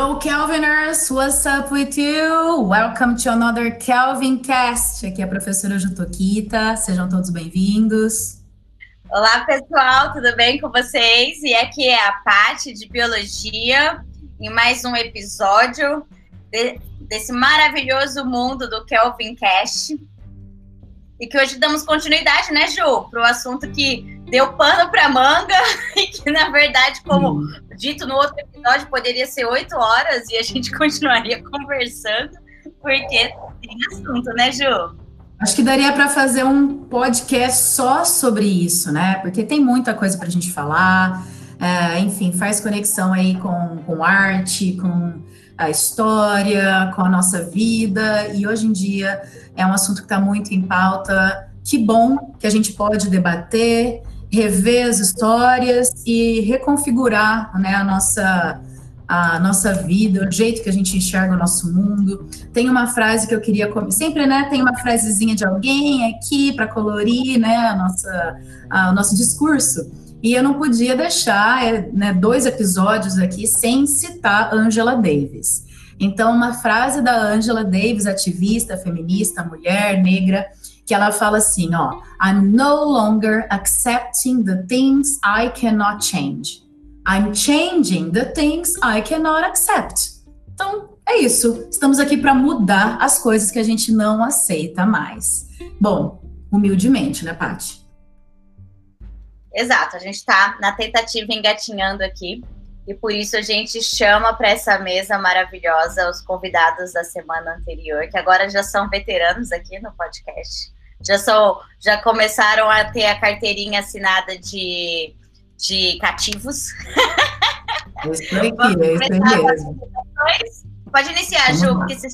Hello, Kelviners! What's up with you? Welcome to another Kelvin Cast. Aqui é a professora Jutokita. Sejam todos bem-vindos. Olá, pessoal, tudo bem com vocês? E aqui é a Paty de Biologia, em mais um episódio de, desse maravilhoso mundo do Kelvin Cast. E que hoje damos continuidade, né, Ju, para o assunto que deu pano para manga e que, na verdade, como hum. dito no outro episódio, poderia ser oito horas e a gente continuaria conversando, porque tem assunto, né, Ju? Acho que daria para fazer um podcast só sobre isso, né? Porque tem muita coisa para a gente falar. É, enfim, faz conexão aí com, com arte, com a história, com a nossa vida. E hoje em dia é um assunto que está muito em pauta. Que bom que a gente pode debater rever as histórias e reconfigurar né, a nossa a nossa vida, o jeito que a gente enxerga o nosso mundo. Tem uma frase que eu queria sempre, né? Tem uma frasezinha de alguém aqui para colorir, né? A nossa, a, o nosso discurso. E eu não podia deixar é, né, dois episódios aqui sem citar Angela Davis. Então, uma frase da Angela Davis, ativista, feminista, mulher, negra, que ela fala assim, ó, I'm no longer accepting the things I cannot change. I'm changing the things I cannot accept. Então, é isso. Estamos aqui para mudar as coisas que a gente não aceita mais. Bom, humildemente, né, Paty? Exato, a gente está na tentativa engatinhando aqui e por isso a gente chama para essa mesa maravilhosa os convidados da semana anterior, que agora já são veteranos aqui no podcast já são, já começaram a ter a carteirinha assinada de, de cativos. Isso aqui, isso. Pode iniciar, Ju, porque você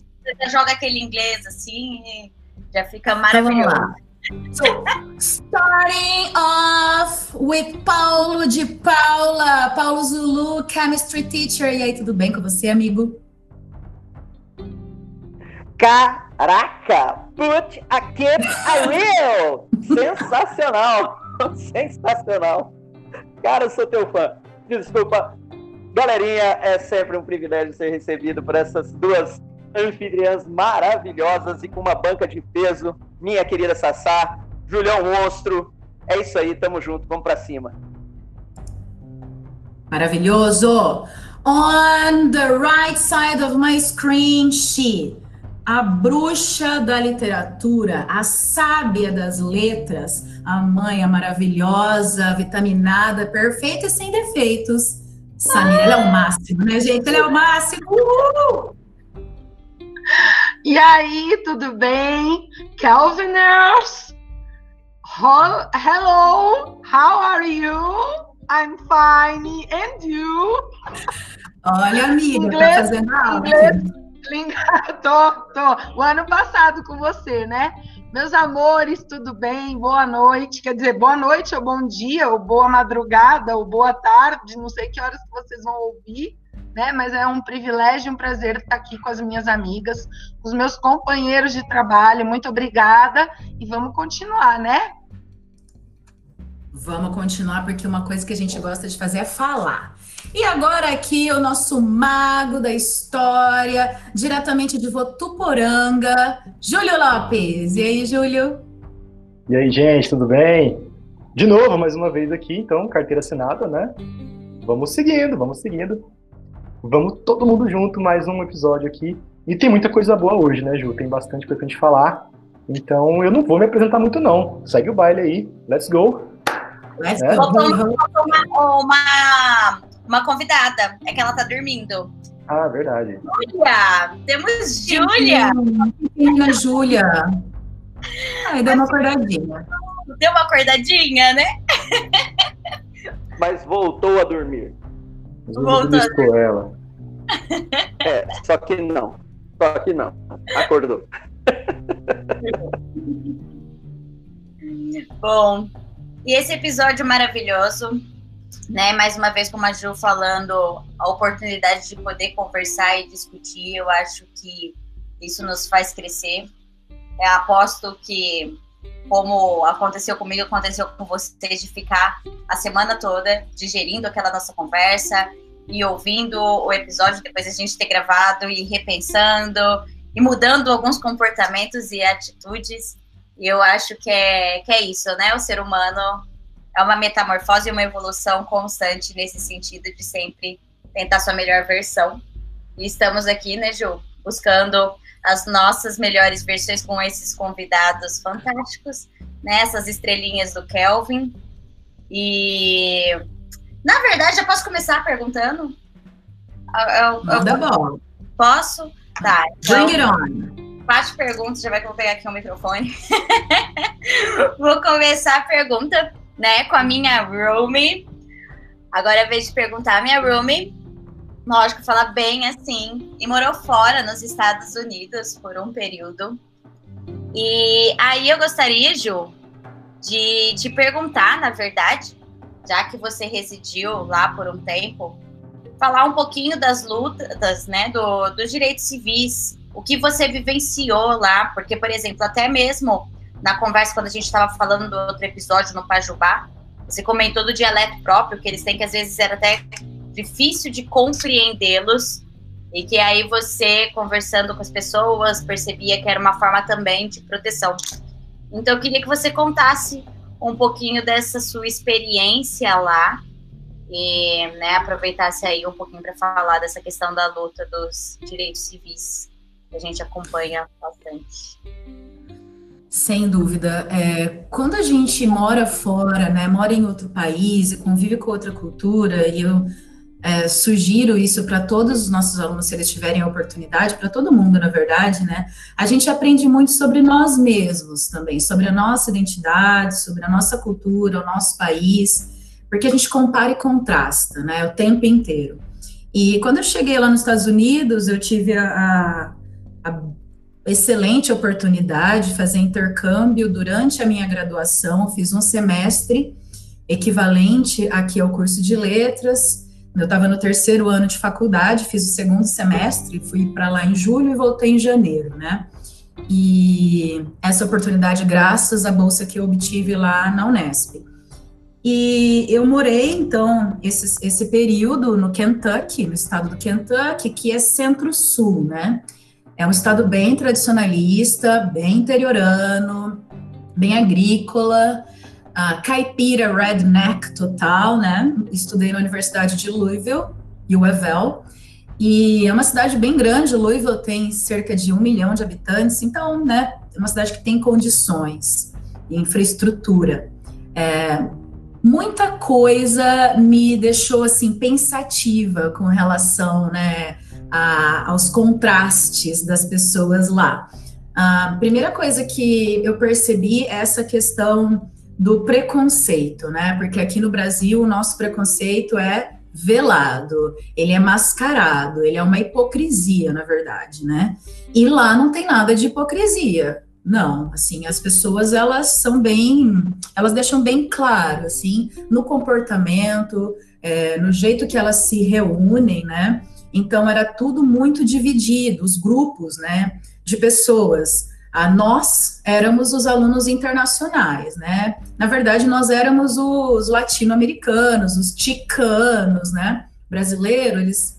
joga aquele inglês assim, já fica maravilhoso. Então, so, starting off with Paulo de Paula, Paulo Zulu, chemistry teacher. E aí, tudo bem com você, amigo? Caraca! Put a kid I will! Sensacional! Sensacional! Cara, eu sou teu fã. Desculpa. Galerinha, é sempre um privilégio ser recebido por essas duas anfitriãs maravilhosas e com uma banca de peso. Minha querida Sassá, Julião Monstro. É isso aí, tamo junto, vamos pra cima. Maravilhoso! On the right side of my screen sheet a bruxa da literatura, a sábia das letras, a mãe, a maravilhosa, vitaminada, perfeita e sem defeitos. Samira, ela é o máximo, né, gente? Ela é o máximo! Uhul! E aí, tudo bem? Calviners? Hello, how are you? I'm fine, and you? Olha, amiga, tá inglês, tá fazendo aula. Inglês, tô, tô. O ano passado com você, né? Meus amores, tudo bem? Boa noite. Quer dizer, boa noite ou bom dia, ou boa madrugada, ou boa tarde, não sei que horas que vocês vão ouvir, né? Mas é um privilégio, um prazer estar aqui com as minhas amigas, com os meus companheiros de trabalho. Muito obrigada e vamos continuar, né? Vamos continuar, porque uma coisa que a gente gosta de fazer é falar. E agora aqui o nosso mago da história, diretamente de Votuporanga, Júlio Lopes. E aí, Júlio? E aí, gente, tudo bem? De novo, mais uma vez aqui, então, carteira assinada, né? Vamos seguindo, vamos seguindo. Vamos todo mundo junto, mais um episódio aqui. E tem muita coisa boa hoje, né, Ju? Tem bastante coisa pra gente falar. Então, eu não vou me apresentar muito, não. Segue o baile aí. Let's go. Let's é? go. Uma, uma, uma convidada. É que ela tá dormindo. Ah, verdade. Júlia! Temos Júlia! Menina Júlia. Ai, deu uma acordadinha. Deu uma acordadinha, né? Mas voltou a dormir. Voltou a dormir. ela. É, só que não. Só que não. Acordou. Bom, e esse episódio maravilhoso né? Mais uma vez, como a Ju falando, a oportunidade de poder conversar e discutir, eu acho que isso nos faz crescer. Eu aposto que, como aconteceu comigo, aconteceu com vocês, de ficar a semana toda digerindo aquela nossa conversa e ouvindo o episódio depois a gente ter gravado e repensando e mudando alguns comportamentos e atitudes. E eu acho que é, que é isso, né? O ser humano é uma metamorfose e uma evolução constante nesse sentido de sempre tentar sua melhor versão. E estamos aqui, né, Ju, buscando as nossas melhores versões com esses convidados fantásticos, né? Essas estrelinhas do Kelvin. E na verdade, eu posso começar perguntando? Eu, Manda bom. Posso? Tá. Então, Bring it on. Quatro perguntas, já vai que eu vou pegar aqui o microfone. vou começar a pergunta, né, com a minha roomie. Agora é vez de perguntar a minha roomie. Lógico, falar bem assim. E morou fora nos Estados Unidos por um período. E aí eu gostaria, Ju, de te perguntar, na verdade, já que você residiu lá por um tempo, falar um pouquinho das lutas, né, do, dos direitos civis, o que você vivenciou lá, porque, por exemplo, até mesmo na conversa quando a gente estava falando do outro episódio no Pajubá, você comentou do dialeto próprio, que eles têm que às vezes era até difícil de compreendê-los, e que aí você, conversando com as pessoas, percebia que era uma forma também de proteção. Então, eu queria que você contasse um pouquinho dessa sua experiência lá e né, aproveitasse aí um pouquinho para falar dessa questão da luta dos direitos civis, que a gente acompanha bastante. Sem dúvida. É, quando a gente mora fora, né, mora em outro país e convive com outra cultura, e eu é, sugiro isso para todos os nossos alunos, se eles tiverem a oportunidade, para todo mundo, na verdade, né? A gente aprende muito sobre nós mesmos também, sobre a nossa identidade, sobre a nossa cultura, o nosso país, porque a gente compara e contrasta, né? O tempo inteiro. E quando eu cheguei lá nos Estados Unidos, eu tive a, a, a excelente oportunidade de fazer intercâmbio durante a minha graduação, fiz um semestre equivalente aqui ao curso de letras eu estava no terceiro ano de faculdade, fiz o segundo semestre, fui para lá em julho e voltei em janeiro, né? E essa oportunidade, graças à bolsa que eu obtive lá na Unesp. E eu morei, então, esse, esse período no Kentucky, no estado do Kentucky, que é centro-sul, né? É um estado bem tradicionalista, bem interiorano, bem agrícola, uh, caipira redneck total, né? Estudei na Universidade de Louisville, UFL, e é uma cidade bem grande. Louisville tem cerca de um milhão de habitantes, então, né? É uma cidade que tem condições infraestrutura. É, muita coisa me deixou assim pensativa com relação, né? A, aos contrastes das pessoas lá. A primeira coisa que eu percebi é essa questão do preconceito, né? Porque aqui no Brasil o nosso preconceito é velado, ele é mascarado, ele é uma hipocrisia, na verdade, né? E lá não tem nada de hipocrisia. Não, assim, as pessoas elas são bem, elas deixam bem claro, assim, no comportamento, é, no jeito que elas se reúnem, né? Então era tudo muito dividido, os grupos, né, de pessoas. Ah, nós éramos os alunos internacionais, né? Na verdade, nós éramos os latino-americanos, os ticanos, né? Brasileiro, eles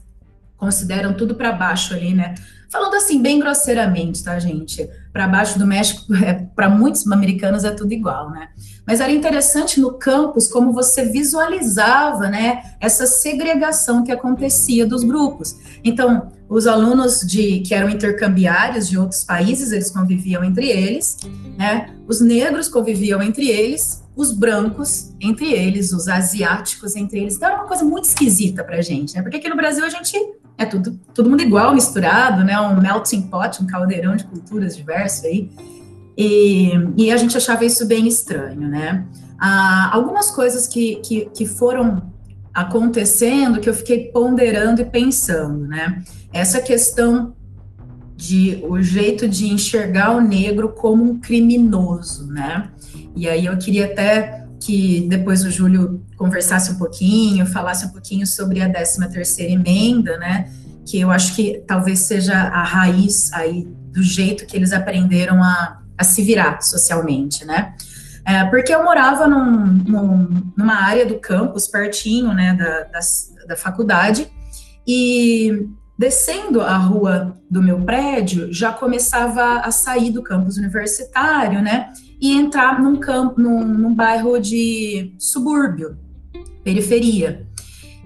consideram tudo para baixo ali, né? Falando assim, bem grosseiramente, tá, gente? Para baixo do México, é, para muitos americanos é tudo igual, né? Mas era interessante no campus como você visualizava, né, essa segregação que acontecia dos grupos. Então, os alunos de que eram intercambiários de outros países, eles conviviam entre eles, né? Os negros conviviam entre eles, os brancos entre eles, os asiáticos entre eles. Então era uma coisa muito esquisita pra gente, né? Porque aqui no Brasil a gente é tudo, todo mundo igual, misturado, né? Um melting pot, um caldeirão de culturas diversos aí. E, e a gente achava isso bem estranho, né? Ah, algumas coisas que, que, que foram acontecendo que eu fiquei ponderando e pensando, né? Essa questão de o jeito de enxergar o negro como um criminoso, né? E aí eu queria até que depois o Júlio conversasse um pouquinho, falasse um pouquinho sobre a 13 terceira emenda, né? Que eu acho que talvez seja a raiz aí do jeito que eles aprenderam a, a se virar socialmente, né? É, porque eu morava num, num, numa área do campus, pertinho, né, da, da, da faculdade, E descendo a rua do meu prédio, já começava a sair do campus universitário, né? E entrar num campo, num, num bairro de subúrbio, periferia.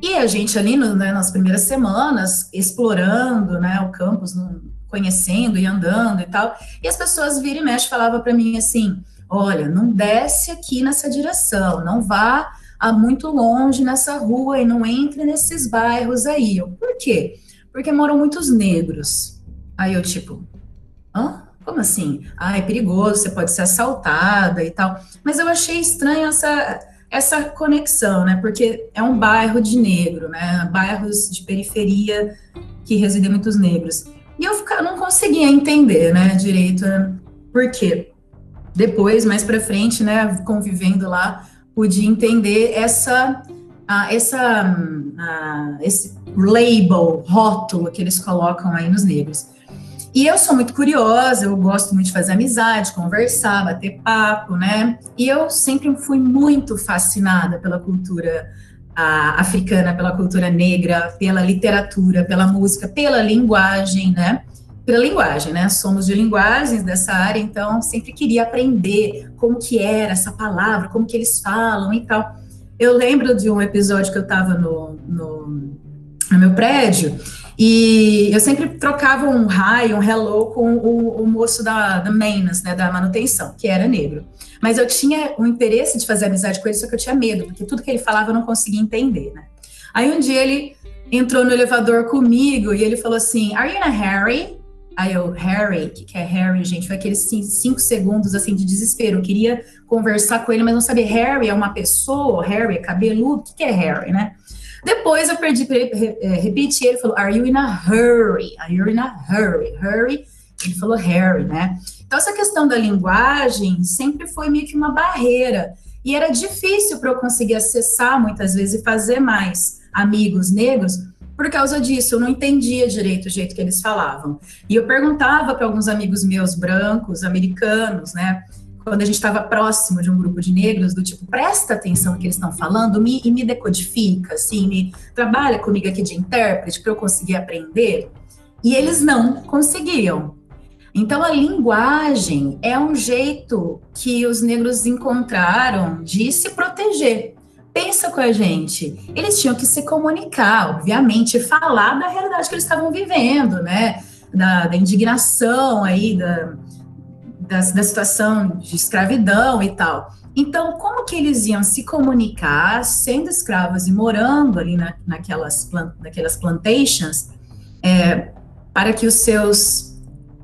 E a gente ali no, né, nas primeiras semanas, explorando né, o campus, conhecendo e andando e tal, e as pessoas viram e mexe falavam para mim assim: olha, não desce aqui nessa direção, não vá a muito longe nessa rua e não entre nesses bairros aí. Eu, Por quê? Porque moram muitos negros. Aí eu, tipo, hã? Como assim? Ah, é perigoso, você pode ser assaltada e tal. Mas eu achei estranho essa, essa conexão, né? Porque é um bairro de negro, né? Bairros de periferia que residem muitos negros. E eu não conseguia entender, né, direito, né? por quê. Depois, mais para frente, né, convivendo lá, pude entender essa, essa, uh, esse label, rótulo que eles colocam aí nos negros. E eu sou muito curiosa, eu gosto muito de fazer amizade, conversar, bater papo, né? E eu sempre fui muito fascinada pela cultura uh, africana, pela cultura negra, pela literatura, pela música, pela linguagem, né? Pela linguagem, né? Somos de linguagens dessa área, então sempre queria aprender como que era essa palavra, como que eles falam e tal. Eu lembro de um episódio que eu estava no, no, no meu prédio e eu sempre trocava um hi, um hello com o, o moço da, da maintenance, né, da manutenção, que era negro. Mas eu tinha o interesse de fazer amizade com ele, só que eu tinha medo, porque tudo que ele falava eu não conseguia entender, né? Aí um dia ele entrou no elevador comigo e ele falou assim: Are you in a hurry? Aí eu, Harry, que, que é Harry, gente? Foi aqueles cinco segundos assim de desespero. Eu queria conversar com ele, mas não sabia. Harry é uma pessoa, Harry é cabeludo, o que, que é Harry, né? Depois eu perdi para é, repetir, ele falou, Are you in a hurry? Are you in a hurry? Hurry, ele falou Harry, né? Então, essa questão da linguagem sempre foi meio que uma barreira. E era difícil para eu conseguir acessar muitas vezes e fazer mais amigos negros por causa disso. Eu não entendia direito o jeito que eles falavam. E eu perguntava para alguns amigos meus brancos, americanos, né? Quando a gente estava próximo de um grupo de negros, do tipo, presta atenção no que eles estão falando me, e me decodifica, assim, me trabalha comigo aqui de intérprete para eu conseguir aprender. E eles não conseguiam. Então, a linguagem é um jeito que os negros encontraram de se proteger. Pensa com a gente, eles tinham que se comunicar, obviamente, falar da realidade que eles estavam vivendo, né? Da, da indignação aí, da, da, situação de escravidão e tal. Então, como que eles iam se comunicar sendo escravos e morando ali na, naquelas, plant, naquelas plantations é, para que os seus,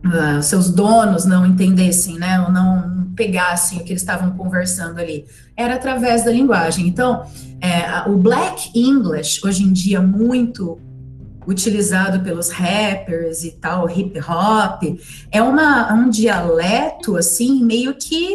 uh, seus donos não entendessem, né, ou não pegassem o que eles estavam conversando ali? Era através da linguagem. Então, é, o Black English, hoje em dia muito utilizado pelos rappers e tal, hip hop, é uma, um dialeto assim meio que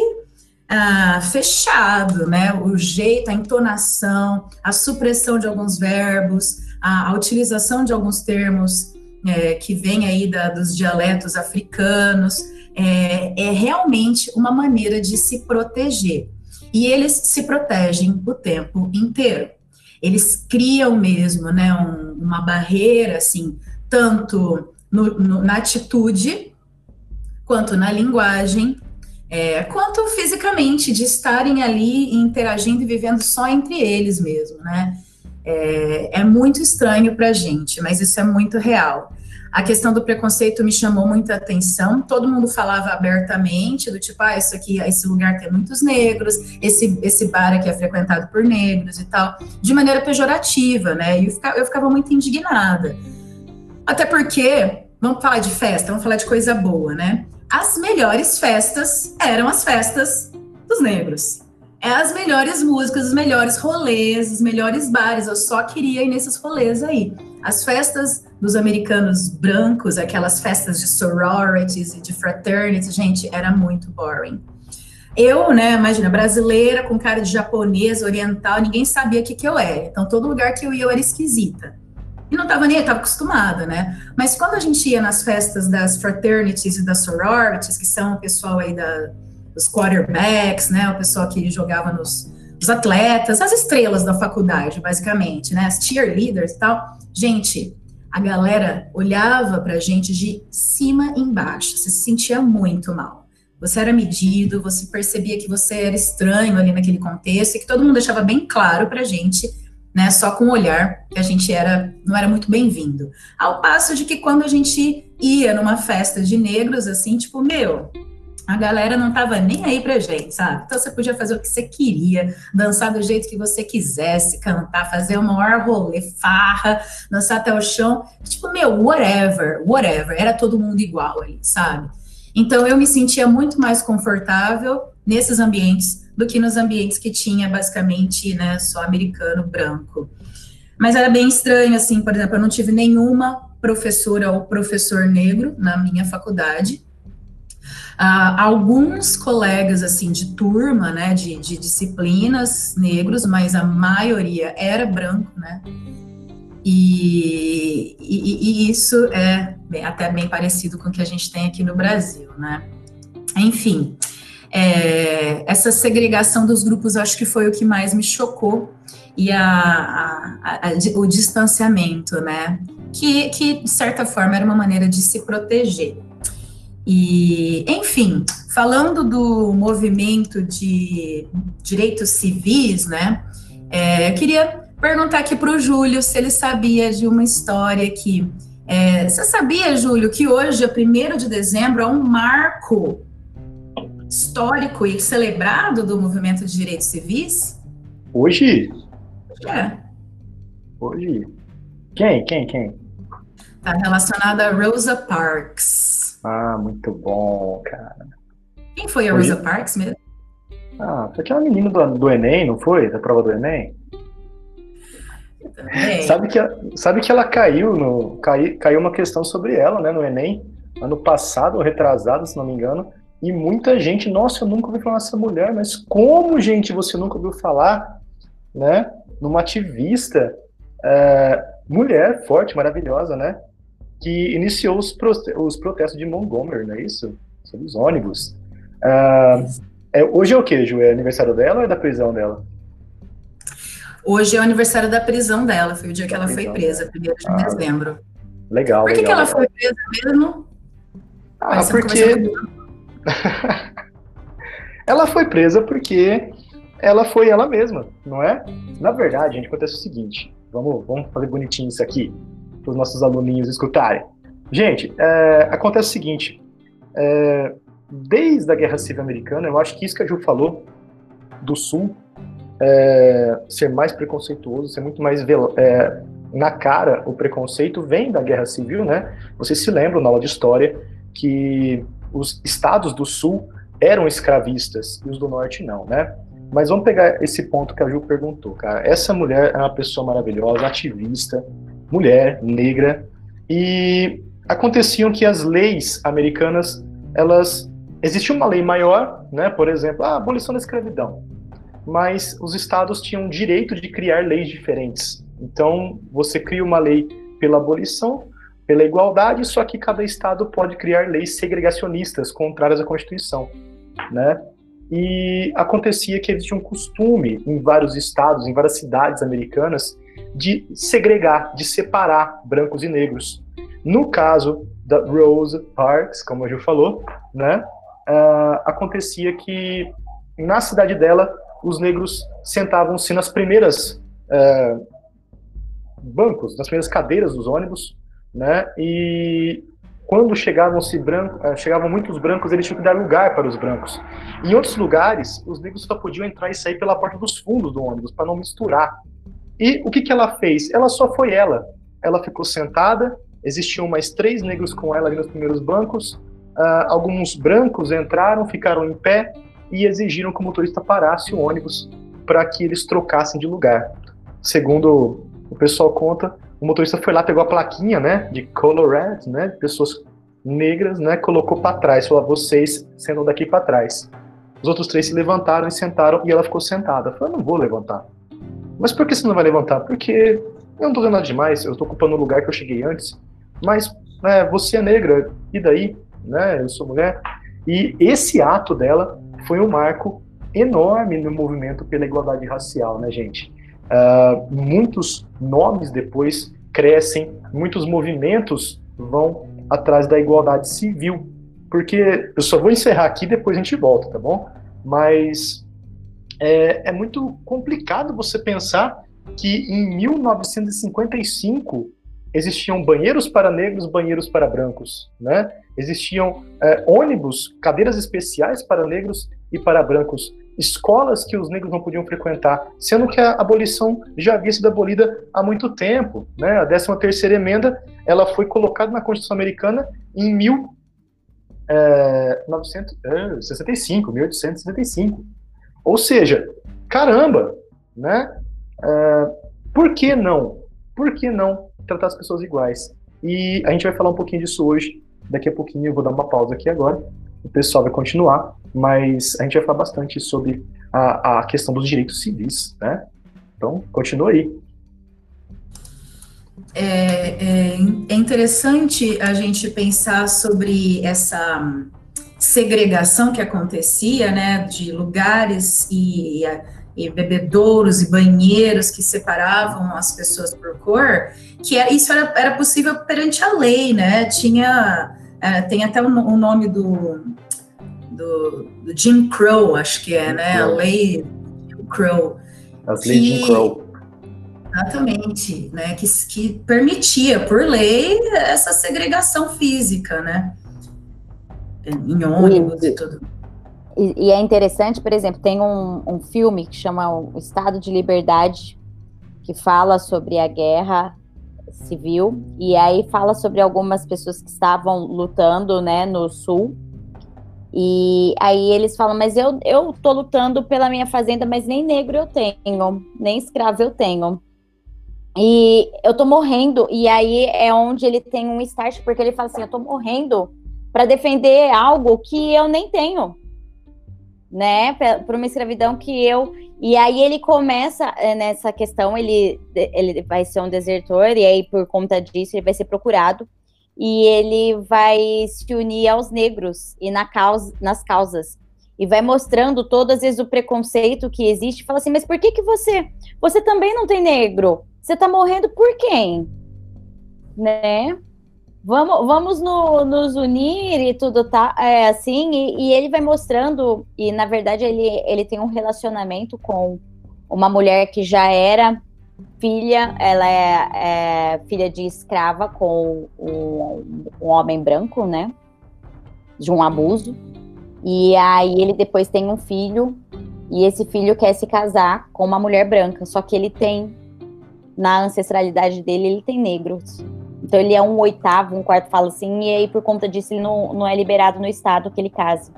ah, fechado, né? O jeito, a entonação, a supressão de alguns verbos, a, a utilização de alguns termos é, que vem aí da, dos dialetos africanos, é, é realmente uma maneira de se proteger. E eles se protegem o tempo inteiro eles criam mesmo, né, um, uma barreira, assim, tanto no, no, na atitude, quanto na linguagem, é, quanto fisicamente, de estarem ali interagindo e vivendo só entre eles mesmo, né? É, é muito estranho para a gente, mas isso é muito real. A questão do preconceito me chamou muita atenção. Todo mundo falava abertamente do tipo, ah, isso aqui, esse lugar tem muitos negros, esse, esse bar aqui é frequentado por negros e tal, de maneira pejorativa, né? E eu ficava, eu ficava muito indignada. Até porque, vamos falar de festa, vamos falar de coisa boa, né? As melhores festas eram as festas dos negros. É as melhores músicas, os melhores rolês, os melhores bares. Eu só queria ir nesses rolês aí. As festas dos americanos brancos, aquelas festas de sororities e de fraternities, gente, era muito boring. Eu, né, imagina, brasileira com cara de japonesa, oriental, ninguém sabia o que, que eu era. Então, todo lugar que eu ia, eu era esquisita. E não tava nem, eu tava acostumada, né? Mas quando a gente ia nas festas das fraternities e das sororities, que são o pessoal aí da, dos quarterbacks, né, o pessoal que jogava nos os atletas, as estrelas da faculdade, basicamente, né, as cheerleaders e tal. Gente, a galera olhava para a gente de cima embaixo, você se sentia muito mal. Você era medido, você percebia que você era estranho ali naquele contexto e que todo mundo deixava bem claro para a gente, né, só com o olhar, que a gente era, não era muito bem-vindo. Ao passo de que quando a gente ia numa festa de negros, assim, tipo, meu, a galera não tava nem aí pra gente, sabe? Então você podia fazer o que você queria, dançar do jeito que você quisesse, cantar, fazer o maior rolê, farra, dançar até o chão. Tipo, meu, whatever, whatever. Era todo mundo igual ali, sabe? Então eu me sentia muito mais confortável nesses ambientes do que nos ambientes que tinha basicamente, né, só americano branco. Mas era bem estranho, assim, por exemplo, eu não tive nenhuma professora ou professor negro na minha faculdade Uh, alguns colegas, assim, de turma, né, de, de, disciplinas negros, mas a maioria era branco, né, e, e, e isso é bem, até bem parecido com o que a gente tem aqui no Brasil, né. Enfim, é, essa segregação dos grupos, acho que foi o que mais me chocou, e a, a, a, o distanciamento, né, que, que, de certa forma, era uma maneira de se proteger. E, enfim, falando do movimento de direitos civis, né? É, eu queria perguntar aqui para o Júlio se ele sabia de uma história que. É, você sabia, Júlio, que hoje, 1 de dezembro, é um marco histórico e celebrado do movimento de direitos civis? Hoje? É. Hoje? Quem? Quem? Quem? Está relacionado a Rosa Parks. Ah, muito bom, cara. Quem foi a Rosa Parks mesmo? Ah, foi aquela menina do, do Enem, não foi? Da prova do Enem? Sabe que, sabe que ela caiu no. Cai, caiu uma questão sobre ela, né, no Enem, ano passado, ou retrasado, se não me engano. E muita gente, nossa, eu nunca ouvi falar dessa mulher, mas como, gente, você nunca ouviu falar, né? Numa ativista, é, mulher forte, maravilhosa, né? Que iniciou os, os protestos de Montgomery, não é isso? Sobre os ônibus. Ah, é, hoje é o que, Ju? É aniversário dela ou é da prisão dela? Hoje é o aniversário da prisão dela, foi o dia que ela foi presa, 1 de ah, dezembro. Legal, Por que, legal, que ela legal. foi presa mesmo? Ah, porque... ela foi presa porque ela foi ela mesma, não é? Na verdade, gente, acontece o seguinte, vamos, vamos fazer bonitinho isso aqui para os nossos aluninhos escutarem. Gente, é, acontece o seguinte: é, desde a Guerra Civil Americana, eu acho que isso que a Ju falou do Sul é, ser mais preconceituoso, ser muito mais é, na cara o preconceito vem da Guerra Civil, né? Vocês se lembram na aula de história que os estados do Sul eram escravistas e os do Norte não, né? Mas vamos pegar esse ponto que a Ju perguntou, cara. Essa mulher é uma pessoa maravilhosa, ativista, mulher, negra, e aconteciam que as leis americanas, elas existia uma lei maior, né, por exemplo, a abolição da escravidão, mas os estados tinham direito de criar leis diferentes. Então, você cria uma lei pela abolição, pela igualdade, só que cada estado pode criar leis segregacionistas contrárias à Constituição, né? E acontecia que existia um costume em vários estados, em várias cidades americanas, de segregar, de separar brancos e negros. No caso da Rose Parks, como a Ju falou, né, uh, acontecia que na cidade dela os negros sentavam-se nas primeiras uh, bancos, nas primeiras cadeiras dos ônibus, né, e quando chegavam-se branco, uh, chegavam muitos brancos, eles tinham que dar lugar para os brancos. Em outros lugares, os negros só podiam entrar e sair pela porta dos fundos do ônibus para não misturar e o que, que ela fez? Ela só foi ela. Ela ficou sentada, existiam mais três negros com ela ali nos primeiros bancos, uh, alguns brancos entraram, ficaram em pé e exigiram que o motorista parasse o ônibus para que eles trocassem de lugar. Segundo o pessoal conta, o motorista foi lá, pegou a plaquinha, né, de Colorado, né, pessoas negras, né, colocou para trás, falou: vocês sendo daqui para trás. Os outros três se levantaram e sentaram e ela ficou sentada. Falou: não vou levantar. Mas por que você não vai levantar? Porque eu não tô fazendo nada demais, eu tô ocupando o lugar que eu cheguei antes. Mas né, você é negra, e daí? Né, eu sou mulher. E esse ato dela foi um marco enorme no movimento pela igualdade racial, né, gente? Uh, muitos nomes depois crescem, muitos movimentos vão atrás da igualdade civil. Porque eu só vou encerrar aqui depois a gente volta, tá bom? Mas é, é muito complicado você pensar que em 1955 existiam banheiros para negros, banheiros para brancos, né? Existiam é, ônibus, cadeiras especiais para negros e para brancos, escolas que os negros não podiam frequentar, sendo que a abolição já havia sido abolida há muito tempo, né? A 13 terceira emenda, ela foi colocada na Constituição Americana em 1965, 1865. Ou seja, caramba, né? É, por que não? Por que não tratar as pessoas iguais? E a gente vai falar um pouquinho disso hoje. Daqui a pouquinho eu vou dar uma pausa aqui agora. O pessoal vai continuar, mas a gente vai falar bastante sobre a, a questão dos direitos civis, né? Então, continua aí. É, é, é interessante a gente pensar sobre essa segregação que acontecia, né, de lugares e e bebedouros e banheiros que separavam as pessoas por cor, que era, isso era, era possível perante a lei, né? Tinha é, tem até o, o nome do, do, do, Jim Crow, acho que é, Jim né? Crow. A lei Jim Crow. As leis Jim Crow. Exatamente, né? Que, que permitia, por lei, essa segregação física, né? Em ônibus e, e tudo. E, e, é interessante, por exemplo, tem um, um filme que chama O Estado de Liberdade, que fala sobre a guerra civil, e aí fala sobre algumas pessoas que estavam lutando, né, no sul. E aí eles falam, mas eu, eu tô lutando pela minha fazenda, mas nem negro eu tenho, nem escravo eu tenho. E eu tô morrendo, e aí é onde ele tem um start, porque ele fala assim, eu tô morrendo para defender algo que eu nem tenho né, para uma escravidão que eu. E aí ele começa é, nessa questão, ele, ele vai ser um desertor, e aí por conta disso ele vai ser procurado, e ele vai se unir aos negros e na causa, nas causas. E vai mostrando todas as vezes o preconceito que existe. Fala assim, mas por que que você, você também não tem negro? Você tá morrendo por quem? Né? Vamos, vamos no, nos unir e tudo tá é, assim, e, e, ele vai mostrando, e na verdade ele, ele tem um relacionamento com uma mulher que já era filha, ela é, é filha de escrava com um, um, homem branco, né? De um abuso. E aí ele depois tem um filho, e esse filho quer se casar com uma mulher branca, só que ele tem, na ancestralidade dele, ele tem negros. Então ele é um oitavo, um quarto fala assim, e aí por conta disso ele não, não é liberado no estado que ele case.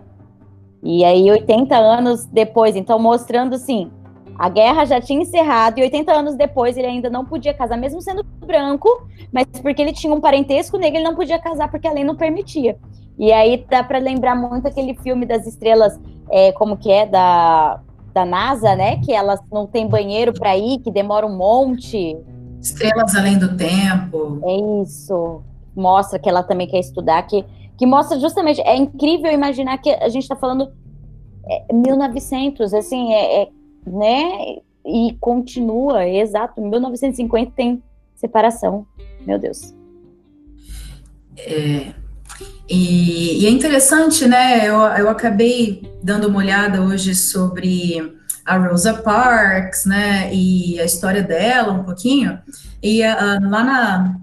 E aí 80 anos depois, então mostrando assim, a guerra já tinha encerrado e 80 anos depois ele ainda não podia casar, mesmo sendo branco, mas porque ele tinha um parentesco negro, ele não podia casar porque a lei não permitia. E aí dá para lembrar muito aquele filme das estrelas, é, como que é, da, da NASA, né? Que elas não tem banheiro para ir, que demora um monte. Estrelas Além do Tempo. É isso. Mostra que ela também quer estudar, que, que mostra justamente. É incrível imaginar que a gente está falando é, 1900, assim, é, é, né? E continua, exato. 1950 tem separação. Meu Deus. É, e, e, é interessante, né? Eu, eu acabei dando uma olhada hoje sobre a Rosa Parks, né, e a história dela um pouquinho, e uh, lá na,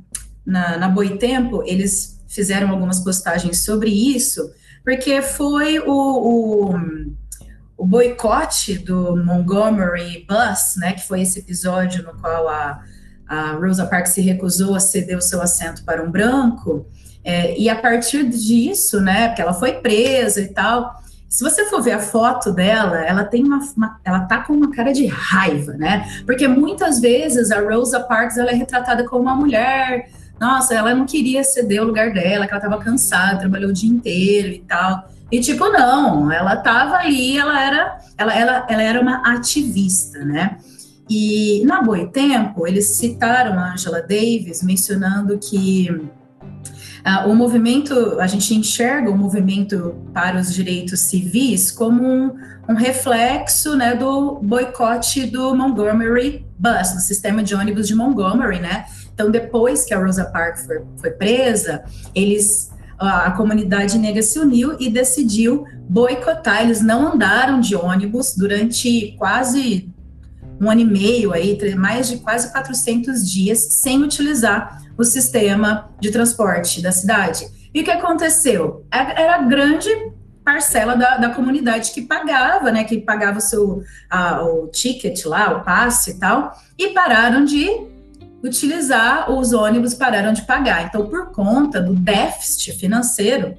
na, na Boitempo, eles fizeram algumas postagens sobre isso, porque foi o, o, o boicote do Montgomery Bus, né, que foi esse episódio no qual a, a Rosa Parks se recusou a ceder o seu assento para um branco, é, e a partir disso, né, porque ela foi presa e tal, se você for ver a foto dela, ela tem uma, uma, ela tá com uma cara de raiva, né? Porque muitas vezes a Rosa Parks ela é retratada como uma mulher, nossa, ela não queria ceder o lugar dela, que ela estava cansada, trabalhou o dia inteiro e tal. E tipo, não, ela estava ali, ela era, ela, ela, ela era uma ativista, né? E na Boitempo, eles citaram a Angela Davis mencionando que Uh, o movimento, a gente enxerga o movimento para os direitos civis como um, um reflexo né, do boicote do Montgomery bus, do sistema de ônibus de Montgomery, né? Então, depois que a Rosa Parks foi, foi presa, eles a, a comunidade negra se uniu e decidiu boicotar. Eles não andaram de ônibus durante quase um ano e meio aí, mais de quase 400 dias sem utilizar o sistema de transporte da cidade. E o que aconteceu? Era grande parcela da, da comunidade que pagava, né, que pagava o seu a, o ticket lá, o passe e tal, e pararam de utilizar os ônibus, pararam de pagar. Então, por conta do déficit financeiro,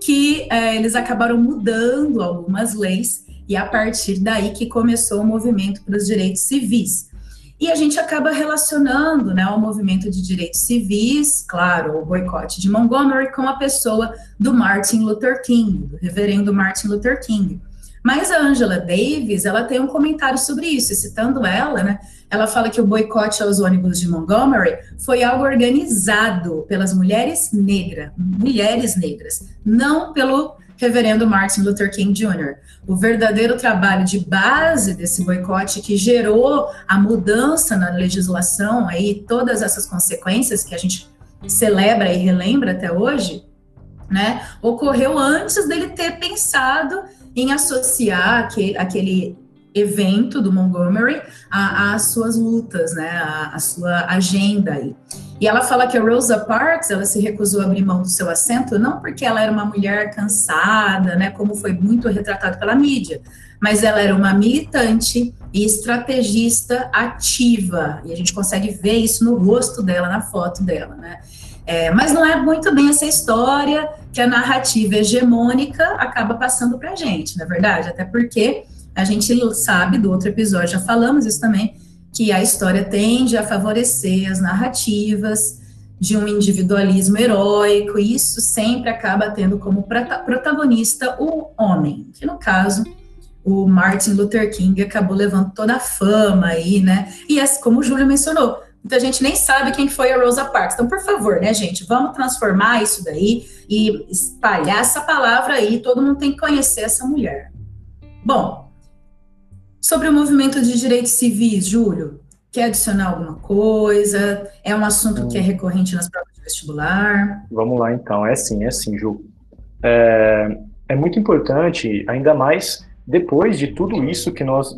que é, eles acabaram mudando algumas leis e a partir daí que começou o movimento para os direitos civis. E a gente acaba relacionando né, o movimento de direitos civis, claro, o boicote de Montgomery, com a pessoa do Martin Luther King, do reverendo Martin Luther King. Mas a Angela Davis, ela tem um comentário sobre isso, e citando ela, né, ela fala que o boicote aos ônibus de Montgomery foi algo organizado pelas mulheres negras, mulheres negras, não pelo reverendo Martin Luther King Jr. O verdadeiro trabalho de base desse boicote que gerou a mudança na legislação, aí todas essas consequências que a gente celebra e relembra até hoje, né, ocorreu antes dele ter pensado em associar aquele, evento do Montgomery às suas lutas, né, à, sua agenda aí. E ela fala que a Rosa Parks, ela se recusou a abrir mão do seu assento, não porque ela era uma mulher cansada, né, como foi muito retratado pela mídia, mas ela era uma militante e estrategista ativa, e a gente consegue ver isso no rosto dela, na foto dela, né. É, mas não é muito bem essa história que a narrativa hegemônica acaba passando para a gente, na é verdade, até porque a gente sabe do outro episódio, já falamos isso também, que a história tende a favorecer as narrativas de um individualismo heróico, e isso sempre acaba tendo como protagonista o homem, que no caso o Martin Luther King acabou levando toda a fama aí, né? E assim, como o Júlio mencionou, muita gente nem sabe quem foi a Rosa Parks. Então, por favor, né, gente, vamos transformar isso daí e espalhar essa palavra aí, todo mundo tem que conhecer essa mulher. Bom, Sobre o movimento de direitos civis, Júlio, quer adicionar alguma coisa? É um assunto que é recorrente nas provas de vestibular? Vamos lá, então. É sim, é sim, Ju. É, é muito importante, ainda mais depois de tudo isso que nós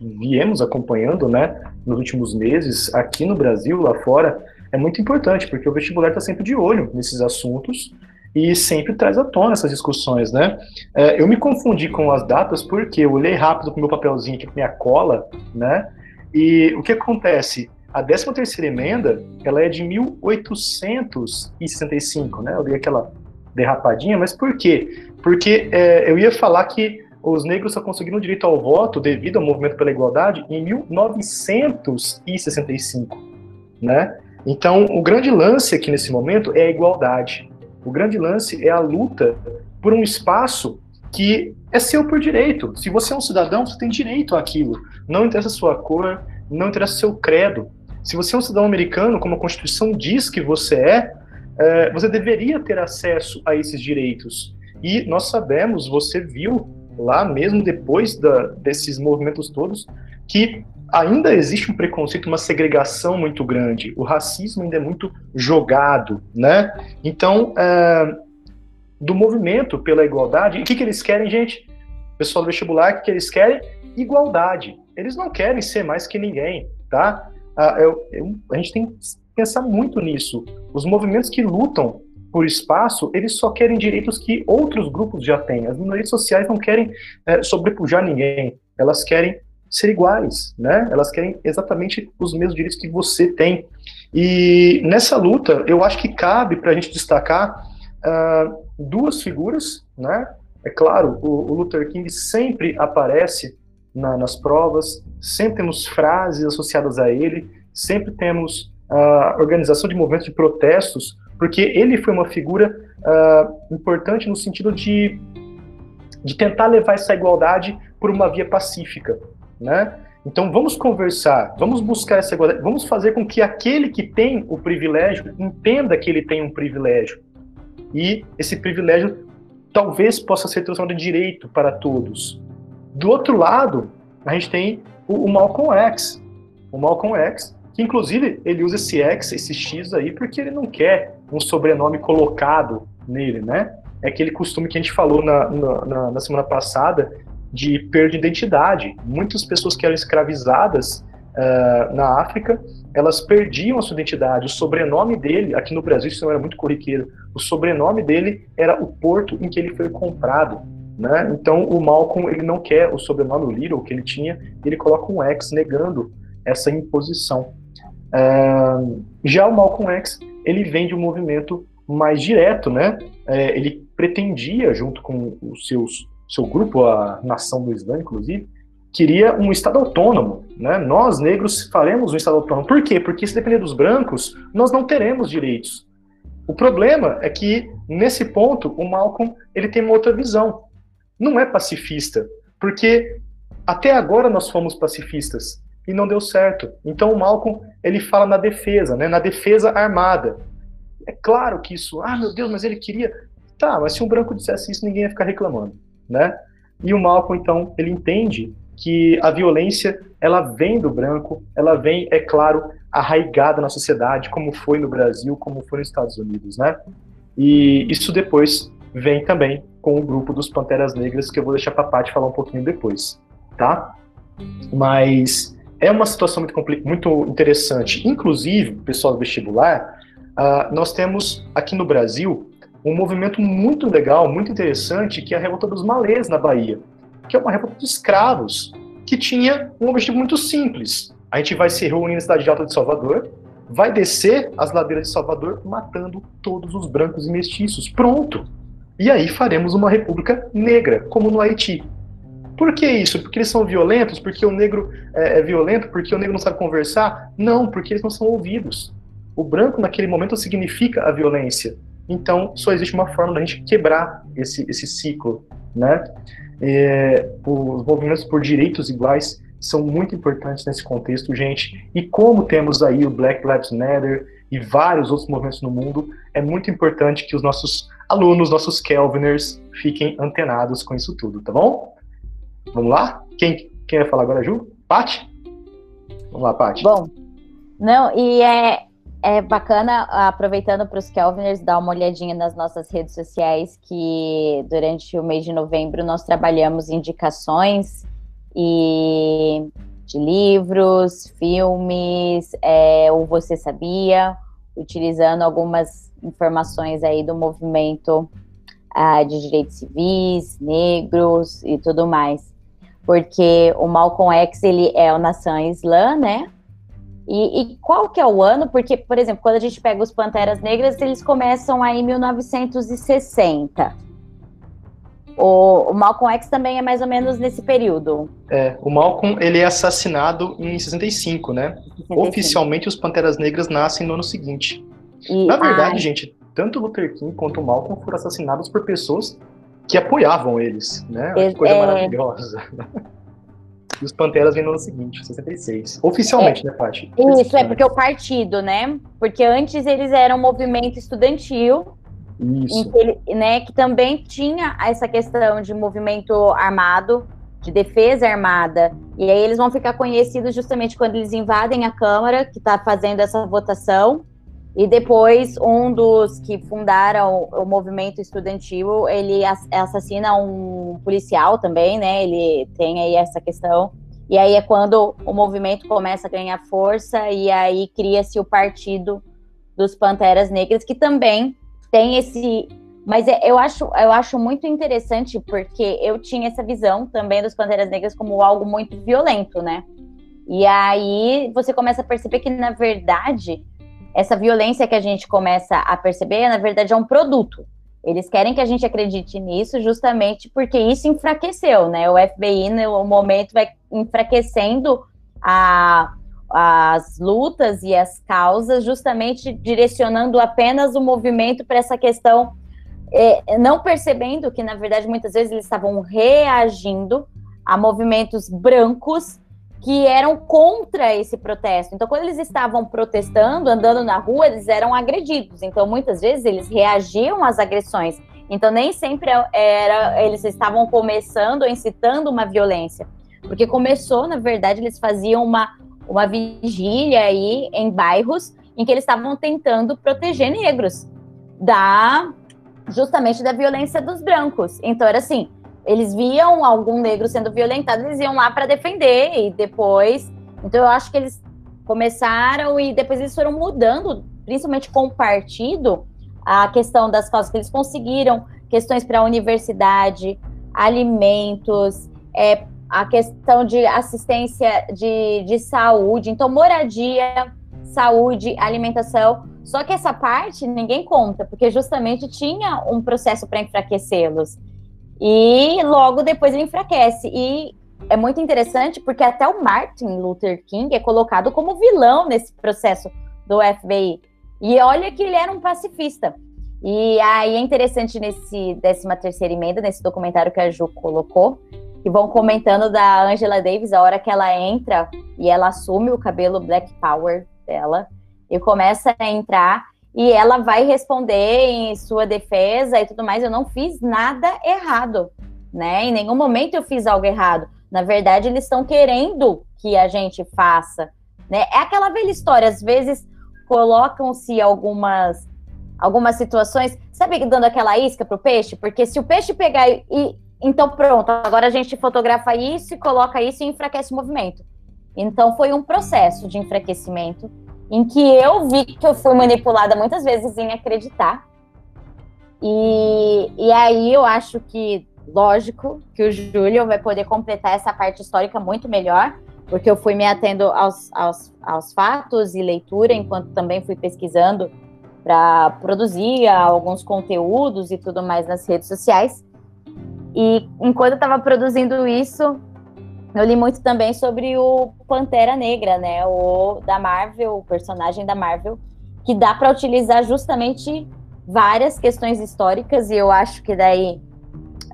viemos acompanhando, né, nos últimos meses, aqui no Brasil, lá fora, é muito importante, porque o vestibular está sempre de olho nesses assuntos e sempre traz à tona essas discussões, né? É, eu me confundi com as datas porque eu olhei rápido com meu papelzinho aqui, com minha cola, né? E o que acontece? A 13 terceira emenda, ela é de 1865, né? Eu dei aquela derrapadinha, mas por quê? Porque é, eu ia falar que os negros só conseguiram direito ao voto devido ao movimento pela igualdade em 1965, né? Então, o grande lance aqui nesse momento é a igualdade. O grande lance é a luta por um espaço que é seu por direito. Se você é um cidadão, você tem direito àquilo. Não interessa a sua cor, não interessa o seu credo. Se você é um cidadão americano, como a Constituição diz que você é, é você deveria ter acesso a esses direitos. E nós sabemos, você viu lá mesmo depois da, desses movimentos todos, que ainda existe um preconceito, uma segregação muito grande. O racismo ainda é muito jogado, né? Então, é, do movimento pela igualdade, o que, que eles querem, gente? Pessoal do vestibular, o que, que eles querem? Igualdade. Eles não querem ser mais que ninguém, tá? Ah, eu, eu, a gente tem que pensar muito nisso. Os movimentos que lutam por espaço, eles só querem direitos que outros grupos já têm. As minorias sociais não querem é, sobrepujar ninguém. Elas querem ser iguais, né? Elas querem exatamente os mesmos direitos que você tem. E nessa luta, eu acho que cabe para a gente destacar uh, duas figuras, né? É claro, o, o Luther King sempre aparece na, nas provas, sempre temos frases associadas a ele, sempre temos a uh, organização de movimentos de protestos, porque ele foi uma figura uh, importante no sentido de, de tentar levar essa igualdade por uma via pacífica né? Então vamos conversar, vamos buscar essa igualdade, vamos fazer com que aquele que tem o privilégio entenda que ele tem um privilégio. E esse privilégio talvez possa ser transformado em direito para todos. Do outro lado, a gente tem o, o Malcolm X. o Malcolm X, que inclusive ele usa esse X, esse X aí, porque ele não quer um sobrenome colocado nele, né? É aquele costume que a gente falou na, na, na semana passada de perda de identidade. Muitas pessoas que eram escravizadas uh, na África, elas perdiam a sua identidade. O sobrenome dele, aqui no Brasil isso não era muito corriqueiro, o sobrenome dele era o porto em que ele foi comprado. Né? Então o Malcolm ele não quer o sobrenome o Little que ele tinha, ele coloca um X negando essa imposição. Uh, já o Malcolm X ele vem de um movimento mais direto, né? É, ele pretendia, junto com os seus seu grupo, a Nação do Islã, inclusive, queria um Estado autônomo. Né? Nós, negros, faremos um Estado autônomo. Por quê? Porque se depender dos brancos, nós não teremos direitos. O problema é que, nesse ponto, o Malcolm ele tem uma outra visão. Não é pacifista, porque até agora nós fomos pacifistas e não deu certo. Então o Malcolm ele fala na defesa, né? na defesa armada. É claro que isso, ah meu Deus, mas ele queria. Tá, mas se um branco dissesse isso, ninguém ia ficar reclamando, né? E o Malcolm, então, ele entende que a violência ela vem do branco, ela vem, é claro, arraigada na sociedade, como foi no Brasil, como foi nos Estados Unidos, né? E isso depois vem também com o grupo dos Panteras Negras, que eu vou deixar para a falar um pouquinho depois, tá? Mas é uma situação muito, muito interessante. Inclusive, pessoal do vestibular, uh, nós temos aqui no Brasil um movimento muito legal, muito interessante, que é a Revolta dos Malês na Bahia que é uma revolta de escravos, que tinha um objetivo muito simples. A gente vai se reunir na cidade de Alta de Salvador, vai descer as ladeiras de Salvador matando todos os brancos e mestiços. Pronto! E aí faremos uma república negra, como no Haiti. Por que isso? Porque eles são violentos? Porque o negro é, é violento? Porque o negro não sabe conversar? Não, porque eles não são ouvidos. O branco, naquele momento, significa a violência. Então, só existe uma forma da gente quebrar esse, esse ciclo, né? É, os movimentos por direitos iguais são muito importantes nesse contexto, gente. E como temos aí o Black Lives Matter e vários outros movimentos no mundo, é muito importante que os nossos alunos, nossos Kelviners, fiquem antenados com isso tudo, tá bom? Vamos lá? Quem, quem vai falar agora, Ju? Paty? Vamos lá, Paty. Bom, não, e é, é bacana, aproveitando para os Kelviners, dar uma olhadinha nas nossas redes sociais, que durante o mês de novembro nós trabalhamos indicações e de livros, filmes, é, Você Sabia, utilizando algumas informações aí do movimento ah, de direitos civis, negros e tudo mais. Porque o Malcolm X, ele é o Nação Islã, né? E, e, qual que é o ano? Porque, por exemplo, quando a gente pega os Panteras Negras, eles começam aí em 1960. O, o, Malcolm X também é mais ou menos nesse período. É, o Malcolm ele é assassinado em 65, né? 65. Oficialmente os Panteras Negras nascem no ano seguinte. E, Na verdade, gente, tanto Luther King quanto o Malcolm foram assassinados por pessoas que apoiavam eles, né? É, coisa é... maravilhosa. E os Panteras vêm no ano seguinte, 66. Oficialmente, é, né, Paty? Isso, é porque o partido, né? Porque antes eles eram um movimento estudantil. Isso. Que, ele, né, que também tinha essa questão de movimento armado, de defesa armada. E aí eles vão ficar conhecidos justamente quando eles invadem a Câmara, que está fazendo essa votação. E depois, um dos que fundaram o, movimento estudantil, ele assassina um policial também, né? Ele tem aí essa questão. E aí é quando o movimento começa a ganhar força e aí cria-se o Partido dos Panteras Negras, que também tem esse... Mas é, eu acho, eu acho muito interessante porque eu tinha essa visão também dos Panteras Negras como algo muito violento, né? E aí você começa a perceber que, na verdade, essa violência que a gente começa a perceber, na verdade, é um produto. Eles querem que a gente acredite nisso justamente porque isso enfraqueceu, né? O FBI, no momento, vai enfraquecendo a, as lutas e as causas, justamente direcionando apenas o movimento para essa questão, é, não percebendo que, na verdade, muitas vezes eles estavam reagindo a movimentos brancos que eram contra esse protesto. Então, quando eles estavam protestando, andando na rua, eles eram agredidos. Então, muitas vezes eles reagiam às agressões. Então, nem sempre era eles estavam começando, incitando uma violência, porque começou, na verdade, eles faziam uma uma vigília aí em bairros em que eles estavam tentando proteger negros da justamente da violência dos brancos. Então era assim, eles viam algum negro sendo violentado, eles iam lá para defender e depois, então eu acho que eles começaram e depois eles foram mudando, principalmente com o partido, a questão das causas que eles conseguiram, questões para a universidade, alimentos, é, a questão de assistência de, de saúde, então moradia, saúde, alimentação. Só que essa parte ninguém conta, porque justamente tinha um processo para enfraquecê-los. E logo depois ele enfraquece. E é muito interessante porque até o Martin Luther King é colocado como vilão nesse processo do FBI. E olha que ele era um pacifista. E aí é interessante nesse 13 terceira emenda, nesse documentário que a Ju colocou, que vão comentando da Angela Davis, a hora que ela entra e ela assume o cabelo Black Power dela e começa a entrar e ela vai responder em sua defesa e tudo mais. Eu não fiz nada errado, né? Em nenhum momento eu fiz algo errado. Na verdade, eles estão querendo que a gente faça, né? É aquela velha história. Às vezes colocam-se algumas algumas situações, sabe, dando aquela isca pro peixe, porque se o peixe pegar e então pronto, agora a gente fotografa isso e coloca isso e enfraquece o movimento. Então foi um processo de enfraquecimento em que eu vi que eu fui manipulada muitas vezes em acreditar. E, e aí eu acho que, lógico, que o Júlio vai poder completar essa parte histórica muito melhor, porque eu fui me atendo aos, aos, aos fatos e leitura, enquanto também fui pesquisando para produzir alguns conteúdos e tudo mais nas redes sociais. E enquanto eu estava produzindo isso, eu li muito também sobre o Pantera Negra, né? O da Marvel, o personagem da Marvel, que dá para utilizar justamente várias questões históricas e eu acho que daí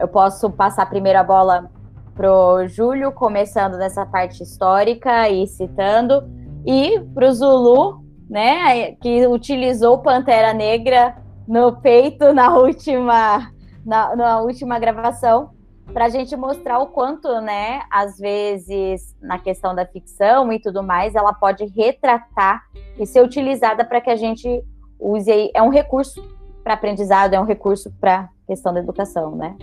eu posso passar primeiro a bola pro Júlio, começando nessa parte histórica e citando, e pro Zulu, né, que utilizou Pantera Negra no peito na última na, na última gravação para a gente mostrar o quanto, né, às vezes, na questão da ficção e tudo mais, ela pode retratar e ser utilizada para que a gente use. É um recurso para aprendizado, é um recurso para questão da educação, né?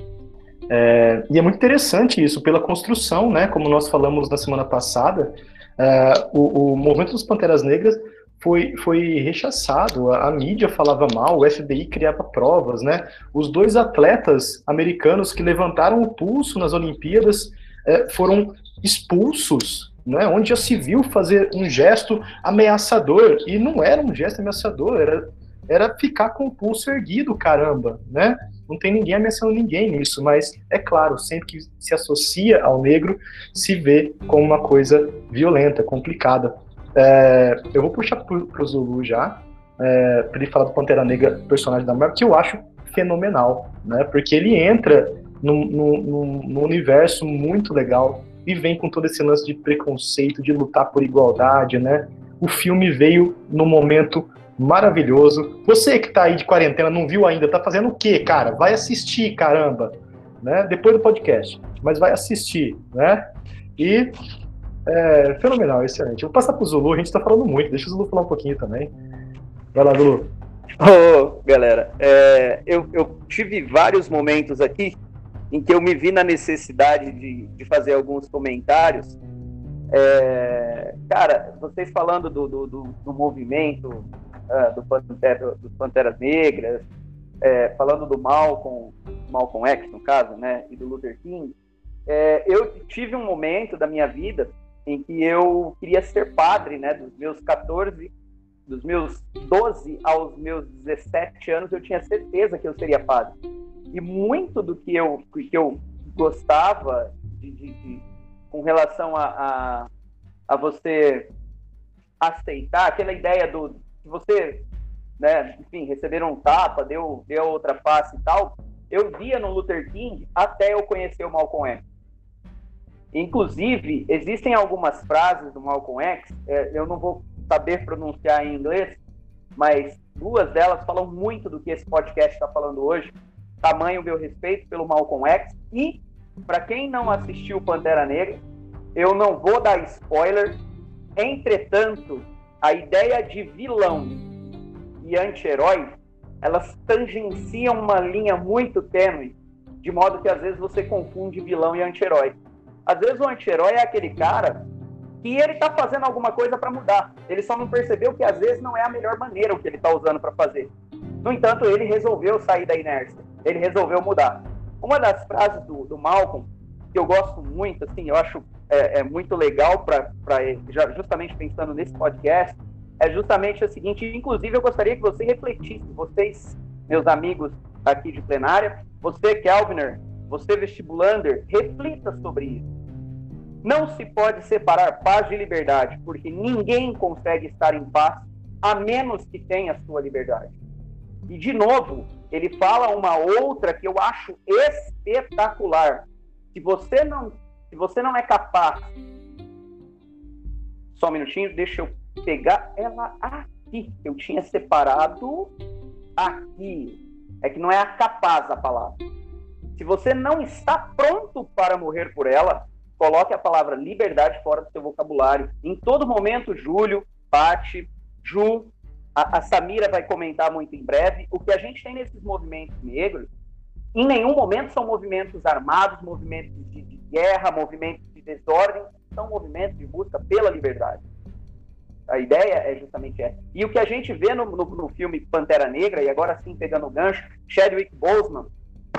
É, e é muito interessante isso, pela construção, né? Como nós falamos na semana passada, é, o, o movimento dos Panteras Negras foi, foi rechaçado, a, a, mídia falava mal, o FBI criava provas, né? Os dois atletas americanos que levantaram o pulso nas Olimpíadas é, foram expulsos, né? Onde já se viu fazer um gesto ameaçador, e não era um gesto ameaçador, era, era ficar com o pulso erguido, caramba, né? Não tem ninguém ameaçando ninguém nisso, mas é claro, sempre que se associa ao negro, se vê como uma coisa violenta, complicada. É, eu vou puxar pro, pro Zulu já, é, para ele falar do Pantera Negra, personagem da Marvel, que eu acho fenomenal, né? Porque ele entra num, universo muito legal e vem com todo esse lance de preconceito, de lutar por igualdade, né? O filme veio num momento maravilhoso. Você que tá aí de quarentena, não viu ainda, tá fazendo o quê, cara? Vai assistir, caramba, né? Depois do podcast, mas vai assistir, né? E é, fenomenal, excelente. Vou passar pro Zulu, a gente tá falando muito, deixa o Zulu falar um pouquinho também. Vai lá, Zulu. Ô, oh, galera, é, eu, eu, tive vários momentos aqui em que eu me vi na necessidade de, de fazer alguns comentários. É, cara, vocês falando do, do, do, do movimento uh, do Pantera, dos Panteras Negras, é, falando do Malcolm, Malcolm X, no caso, né, e do Luther King, é, eu tive um momento da minha vida em que eu queria ser padre, né? Dos meus 14, dos meus 12 aos meus 17 anos, eu tinha certeza que eu seria padre. E muito do que eu, que eu gostava de, de, de com relação a, a, a, você aceitar aquela ideia do que você, né, enfim, receber um tapa, deu, deu outra face e tal, eu via no Luther King até eu conhecer o Malcolm X. Inclusive, existem algumas frases do Malcolm X, é, eu não vou saber pronunciar em inglês, mas duas delas falam muito do que esse podcast está falando hoje. Tamanho meu respeito pelo Malcolm X. E, para quem não assistiu Pantera Negra, eu não vou dar spoiler, Entretanto, a ideia de vilão e anti-herói, elas tangenciam uma linha muito tênue, de modo que às vezes você confunde vilão e anti-herói. Às vezes o anti-herói é aquele cara que ele está fazendo alguma coisa para mudar. Ele só não percebeu que às vezes não é a melhor maneira o que ele está usando para fazer. No entanto, ele resolveu sair da inércia. Ele resolveu mudar. Uma das frases do, do Malcolm que eu gosto muito, assim, eu acho é, é muito legal para justamente pensando nesse podcast, é justamente o seguinte. Inclusive, eu gostaria que você refletisse, vocês, meus amigos aqui de plenária, você, Kelviner, você, vestibulander, reflita sobre isso não se pode separar paz de liberdade, porque ninguém consegue estar em paz a menos que tenha sua liberdade. E, de novo, ele fala uma outra que eu acho espetacular. Se você não, se você não é capaz. Só um minutinho, deixa eu pegar ela aqui. Eu tinha separado aqui. É que não é a capaz a palavra. Se você não está pronto para morrer por ela, coloque a palavra liberdade fora do seu vocabulário. Em todo momento, Júlio, Pati, Ju, a, a, Samira vai comentar muito em breve. O que a gente tem nesses movimentos negros, em nenhum momento são movimentos armados, movimentos de, de guerra, movimentos de desordem, são movimentos de busca pela liberdade. A ideia é justamente essa. E o que a gente vê no, no, no filme Pantera Negra, e agora sim pegando o gancho, Chadwick Boseman,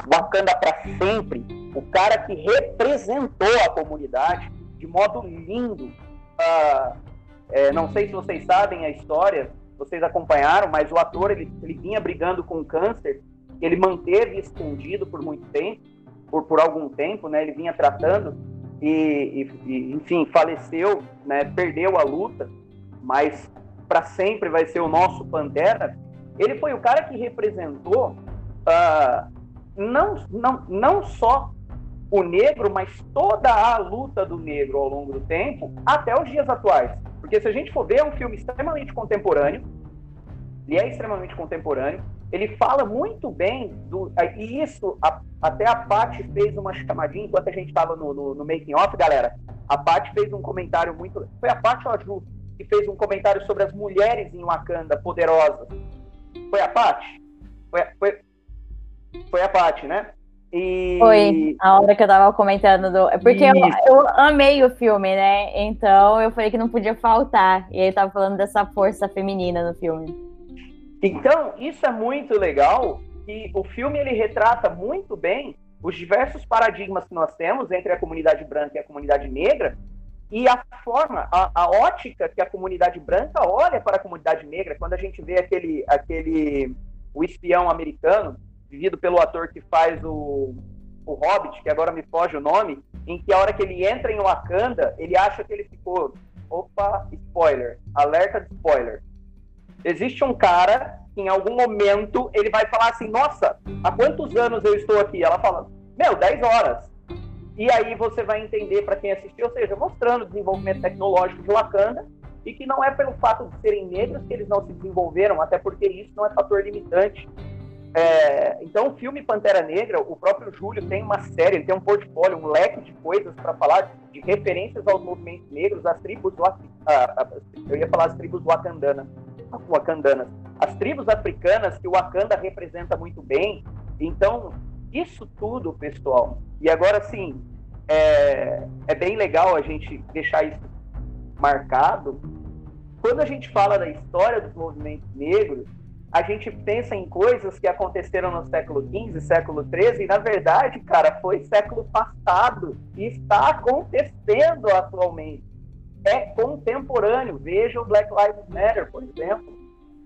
Wakanda para sempre, o cara que representou a comunidade de modo lindo. Uh, é, não sei se vocês sabem a história, vocês acompanharam, mas o ator ele, ele vinha brigando com câncer, ele manteve escondido por muito tempo, por, por algum tempo, né? Ele vinha tratando e, e enfim, faleceu, né? Perdeu a luta, mas para sempre vai ser o nosso Pantera. Ele foi o cara que representou uh, não, não, não só o negro, mas toda a luta do negro ao longo do tempo, até os dias atuais. Porque se a gente for ver, é um filme extremamente contemporâneo, ele é extremamente contemporâneo, ele fala muito bem do. E isso, a, até a Paty fez uma chamadinha enquanto a gente estava no, no, no, making off, galera. A Paty fez um comentário muito. Foi a Paty ou a Ju que fez um comentário sobre as mulheres em Wakanda poderosas. Foi a Paty? Foi, foi, foi a Paty, né? E... Foi, a hora que eu tava comentando do. É porque eu, eu, amei o filme, né? Então eu falei que não podia faltar. E ele tava falando dessa força feminina no filme. Então, isso é muito legal. E o filme ele retrata muito bem os diversos paradigmas que nós temos entre a comunidade branca e a comunidade negra, e a forma, a, a ótica que a comunidade branca olha para a comunidade negra, quando a gente vê aquele, aquele o espião americano vivido pelo ator que faz o, o Hobbit, que agora me foge o nome, em que a hora que ele entra em Wakanda, ele acha que ele ficou. Opa, spoiler, alerta de spoiler. Existe um cara que em algum momento ele vai falar assim: Nossa, há quantos anos eu estou aqui? Ela fala: Meu, 10 horas. E aí você vai entender para quem assistiu, ou seja, mostrando o desenvolvimento tecnológico de Wakanda e que não é pelo fato de serem negros que eles não se desenvolveram, até porque isso não é fator limitante é, então, o filme Pantera Negra, o próprio Júlio tem uma série, ele tem um portfólio, um leque de coisas para falar de referências aos movimentos negros, às tribos, eu ia falar as tribos wakandanas, wakandanas, as tribos africanas que o Wakanda representa muito bem. Então, isso tudo, pessoal. E agora, sim, é, é bem legal a gente deixar isso marcado. Quando a gente fala da história dos movimentos negros, a gente pensa em coisas que aconteceram no século XV, século XIII, e na verdade, cara, foi século passado e está acontecendo atualmente. É contemporâneo. Veja o Black Lives Matter, por exemplo.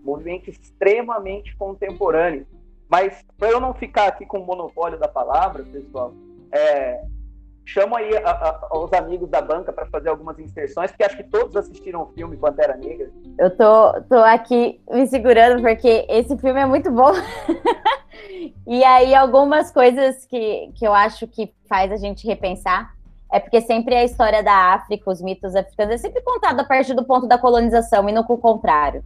Movimento extremamente contemporâneo. Mas, para eu não ficar aqui com o monopólio da palavra, pessoal, é, chamo aí a, a, os amigos da banca para fazer algumas inserções, porque acho que todos assistiram o filme Pantera Negra. Eu tô, tô aqui me segurando porque esse filme é muito bom. e aí algumas coisas que, que eu acho que faz a gente repensar é porque sempre a história da África, os mitos africanos, é sempre contado a partir do ponto da colonização e não com o contrário,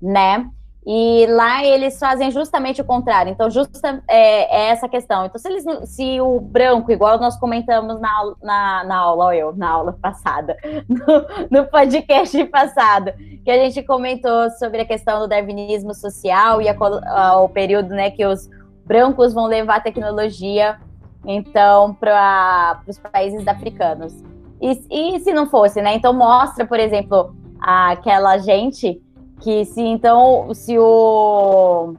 né? E lá eles fazem justamente o contrário. Então, justa é, é essa questão. Então, se, eles, se o branco, igual nós comentamos na, na, na aula, eu, na aula passada, no, no, podcast passado, que a gente comentou sobre a questão do darwinismo social e a, a, o período né, que os brancos vão levar a tecnologia, então, para os países africanos. E, e se não fosse, né? Então, mostra, por exemplo, aquela gente que se então se o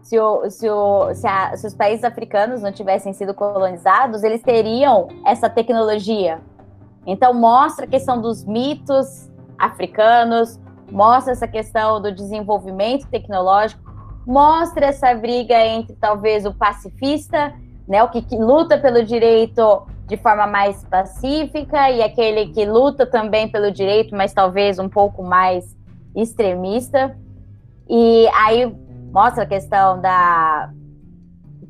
se, o, se, o, se, a, se, os países africanos não tivessem sido colonizados, eles teriam essa tecnologia. Então mostra a questão dos mitos africanos, mostra essa questão do desenvolvimento tecnológico, mostra essa briga entre talvez o pacifista, né, o que, que luta pelo direito de forma mais pacífica e aquele que luta também pelo direito, mas talvez um pouco mais extremista. E aí mostra a questão da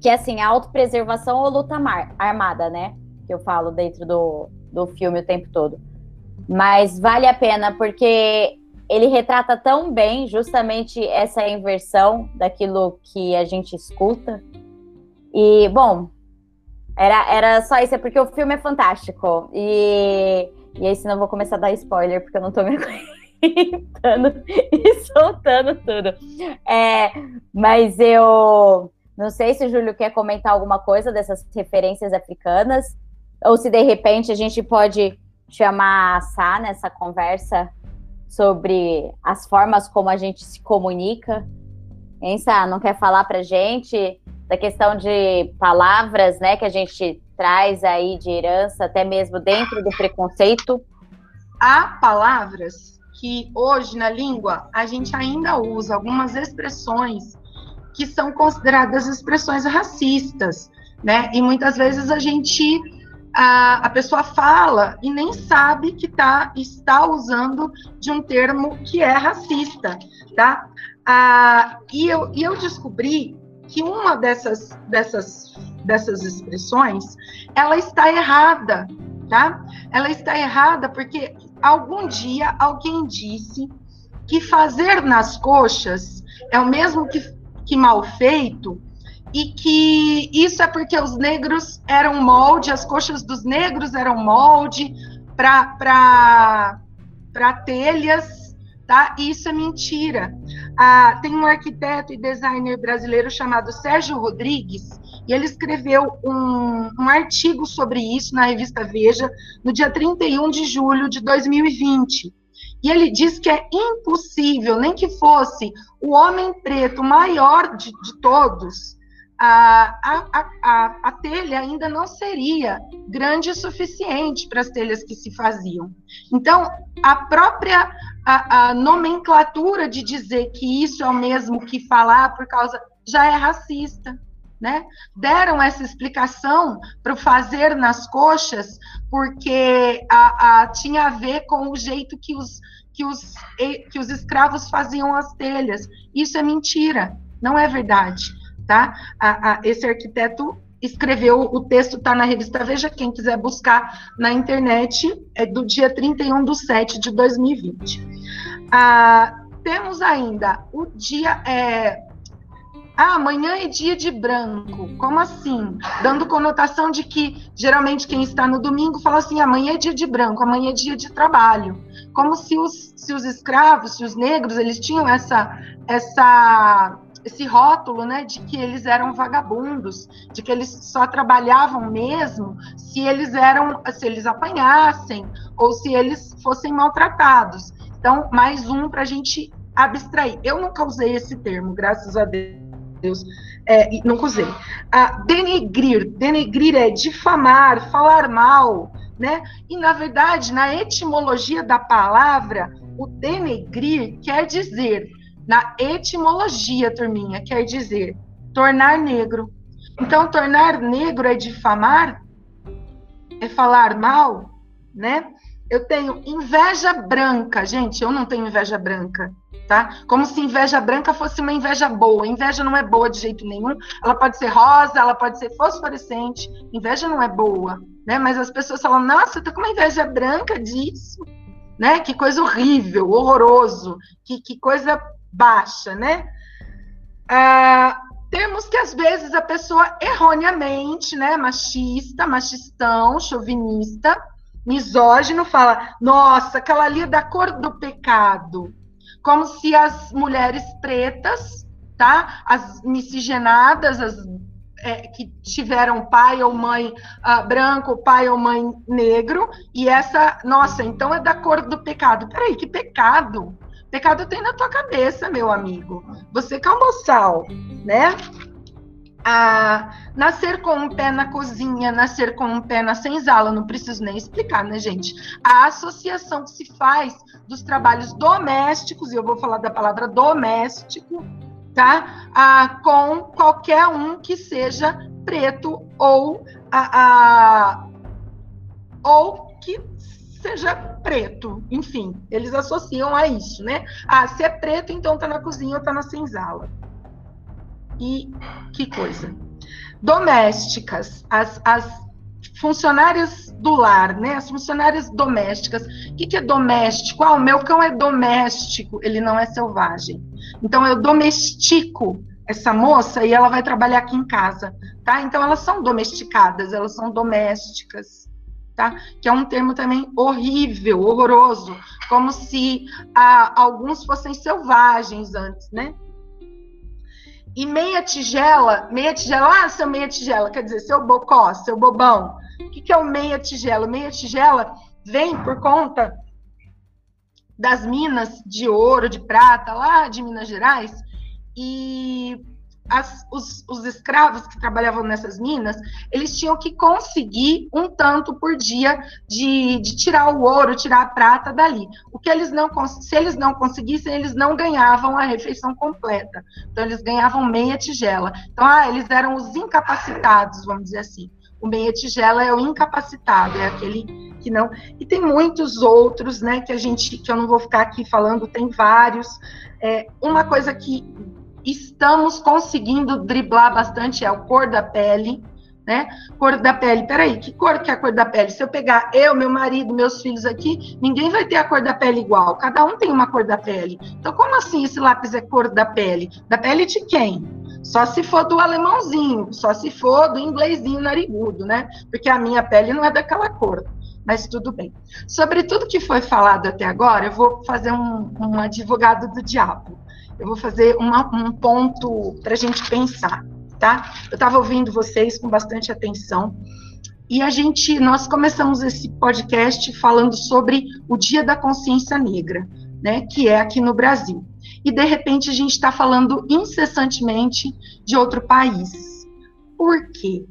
que assim, a autopreservação ou luta armada, né? Que eu falo dentro do, do filme o tempo todo. Mas vale a pena porque ele retrata tão bem justamente essa inversão daquilo que a gente escuta. E, bom, era, era só isso, é porque o filme é fantástico. E, e aí, senão eu vou começar a dar spoiler, porque eu não tô me gritando e soltando tudo. É, mas eu não sei se o Júlio quer comentar alguma coisa dessas referências africanas, ou se de repente a gente pode chamar a Sá nessa conversa sobre as formas como a gente se comunica. Hein, Sá? Não quer falar pra gente da questão de palavras, né, que a gente traz aí de herança, até mesmo dentro do preconceito? Há palavras que hoje na língua a gente ainda usa algumas expressões que são consideradas expressões racistas, né? E muitas vezes a gente a, a pessoa fala e nem sabe que tá, está usando de um termo que é racista, tá? Ah, e, eu, e eu descobri que uma dessas, dessas, dessas expressões, ela está errada, tá? Ela está errada porque algum dia alguém disse que fazer nas coxas é o mesmo que, que mal feito e que isso é porque os negros eram molde, as coxas dos negros eram molde para telhas, tá? E isso é mentira. Ah, tem um arquiteto e designer brasileiro chamado Sérgio Rodrigues, e ele escreveu um, um artigo sobre isso na revista Veja, no dia 31 de julho de 2020. E ele diz que é impossível, nem que fosse o homem preto maior de, de todos, a, a, a, a, telha ainda não seria grande o suficiente para as telhas que se faziam. Então, a própria a, a nomenclatura de dizer que isso é o mesmo que falar por causa já é racista né? Deram essa explicação para o fazer nas coxas, porque a, a, tinha a ver com o jeito que os, que, os, que os escravos faziam as telhas. Isso é mentira, não é verdade. Tá? A, esse arquiteto escreveu, o texto está na revista Veja, quem quiser buscar na internet, é do dia 31 de 7 de 2020. Ah, temos ainda o dia. É, ah, amanhã é dia de branco. Como assim? Dando conotação de que geralmente quem está no domingo fala assim: amanhã é dia de branco, amanhã é dia de trabalho. Como se os, se os escravos, se os negros, eles tinham essa, essa, esse rótulo, né, de que eles eram vagabundos, de que eles só trabalhavam mesmo se eles eram, se eles apanhassem ou se eles fossem maltratados. Então, mais um para a gente abstrair. Eu nunca usei esse termo, graças a Deus Deus, é, nunca usei. Ah, denegrir, denegrir é difamar, falar mal, né? E, na verdade, na etimologia da palavra, o denegrir quer dizer, na etimologia, turminha, quer dizer tornar negro. Então, tornar negro é difamar, é falar mal, né? Eu tenho inveja branca, gente, eu não tenho inveja branca tá? Como se inveja branca fosse uma inveja boa. Inveja não é boa de jeito nenhum. Ela pode ser rosa, ela pode ser fosforescente. Inveja não é boa, né? Mas as pessoas falam: "Nossa, eu tô com uma inveja branca disso", né? Que coisa horrível, horroroso, que, que coisa baixa, né? Ah, temos que, às vezes, a pessoa erroneamente, né, machista, machistão, chauvinista, misógino, fala: nossa, aquela ali é da cor do pecado. Como se as mulheres pretas, tá? As miscigenadas, as é, que tiveram pai ou mãe uh, branco, pai ou mãe negro, e essa, nossa, então é da cor do pecado. Peraí, que pecado? Pecado tem na tua cabeça, meu amigo. Você é um moçal, né? Ah, nascer com um pé na cozinha, nascer com um pé na senzala, não preciso nem explicar, né, gente? A associação que se faz dos trabalhos domésticos, e eu vou falar da palavra doméstico, tá? Ah, com qualquer um que seja preto ou, a, a, ou que seja preto, enfim, eles associam a isso, né? Ah, se é preto, então tá na cozinha ou tá na senzala. E que coisa. Domésticas, as, as funcionárias do lar, né? As funcionárias domésticas. O que, que é doméstico? Ah, o meu cão é doméstico, ele não é selvagem. Então eu domestico essa moça e ela vai trabalhar aqui em casa, tá? Então elas são domesticadas, elas são domésticas, tá? Que é um termo também horrível, horroroso, como se ah, alguns fossem selvagens antes, né? E meia tigela, meia tigela, ah, seu meia tigela, quer dizer, seu bocó, seu bobão. O que, que é o meia tigela? Meia tigela vem por conta das minas de ouro, de prata, lá de Minas Gerais, e as, os, os, escravos que trabalhavam nessas minas, eles tinham que conseguir um tanto por dia de, de, tirar o ouro, tirar a prata dali. O que eles não se eles não conseguissem, eles não ganhavam a refeição completa. Então eles ganhavam meia tigela. Então ah, eles eram os incapacitados, vamos dizer assim. O meia tigela é o incapacitado, é aquele que não. E tem muitos outros, né, que a gente, que eu não vou ficar aqui falando, tem vários. É, uma coisa que estamos conseguindo driblar bastante é o cor da pele, né? Cor da pele, peraí, que cor que é a cor da pele? Se eu pegar eu, meu marido, meus filhos aqui, ninguém vai ter a cor da pele igual, cada um tem uma cor da pele. Então, como assim esse lápis é cor da pele? Da pele de quem? Só se for do alemãozinho, só se for do inglesinho narigudo, né? Porque a minha pele não é daquela cor mas tudo bem. Sobre tudo que foi falado até agora, eu vou fazer um, um advogado do diabo eu vou fazer uma, um ponto para a gente pensar, tá? Eu estava ouvindo vocês com bastante atenção e a gente, nós começamos esse podcast falando sobre o Dia da Consciência Negra, né? Que é aqui no Brasil. E de repente a gente está falando incessantemente de outro país. Por quê?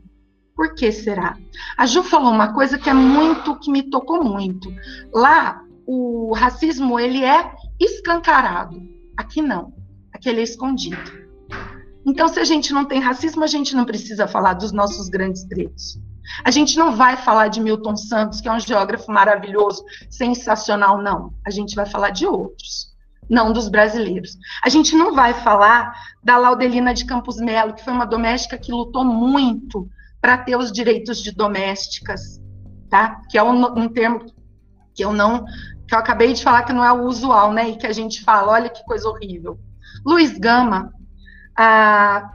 Por que será? A Ju falou uma coisa que é muito, que me tocou muito. Lá, o racismo, ele é escancarado. Aqui não aquele é escondido. Então, se a gente não tem racismo, a gente não precisa falar dos nossos grandes pretos. A gente não vai falar de Milton Santos, que é um geógrafo maravilhoso, sensacional, não. A gente vai falar de outros, não dos brasileiros. A gente não vai falar da Laudelina de Campos Melo, que foi uma doméstica que lutou muito para ter os direitos de domésticas, tá? Que é um, um termo que eu não, que eu acabei de falar que não é o usual, né? E que a gente fala, olha que coisa horrível. Luiz Gama ah,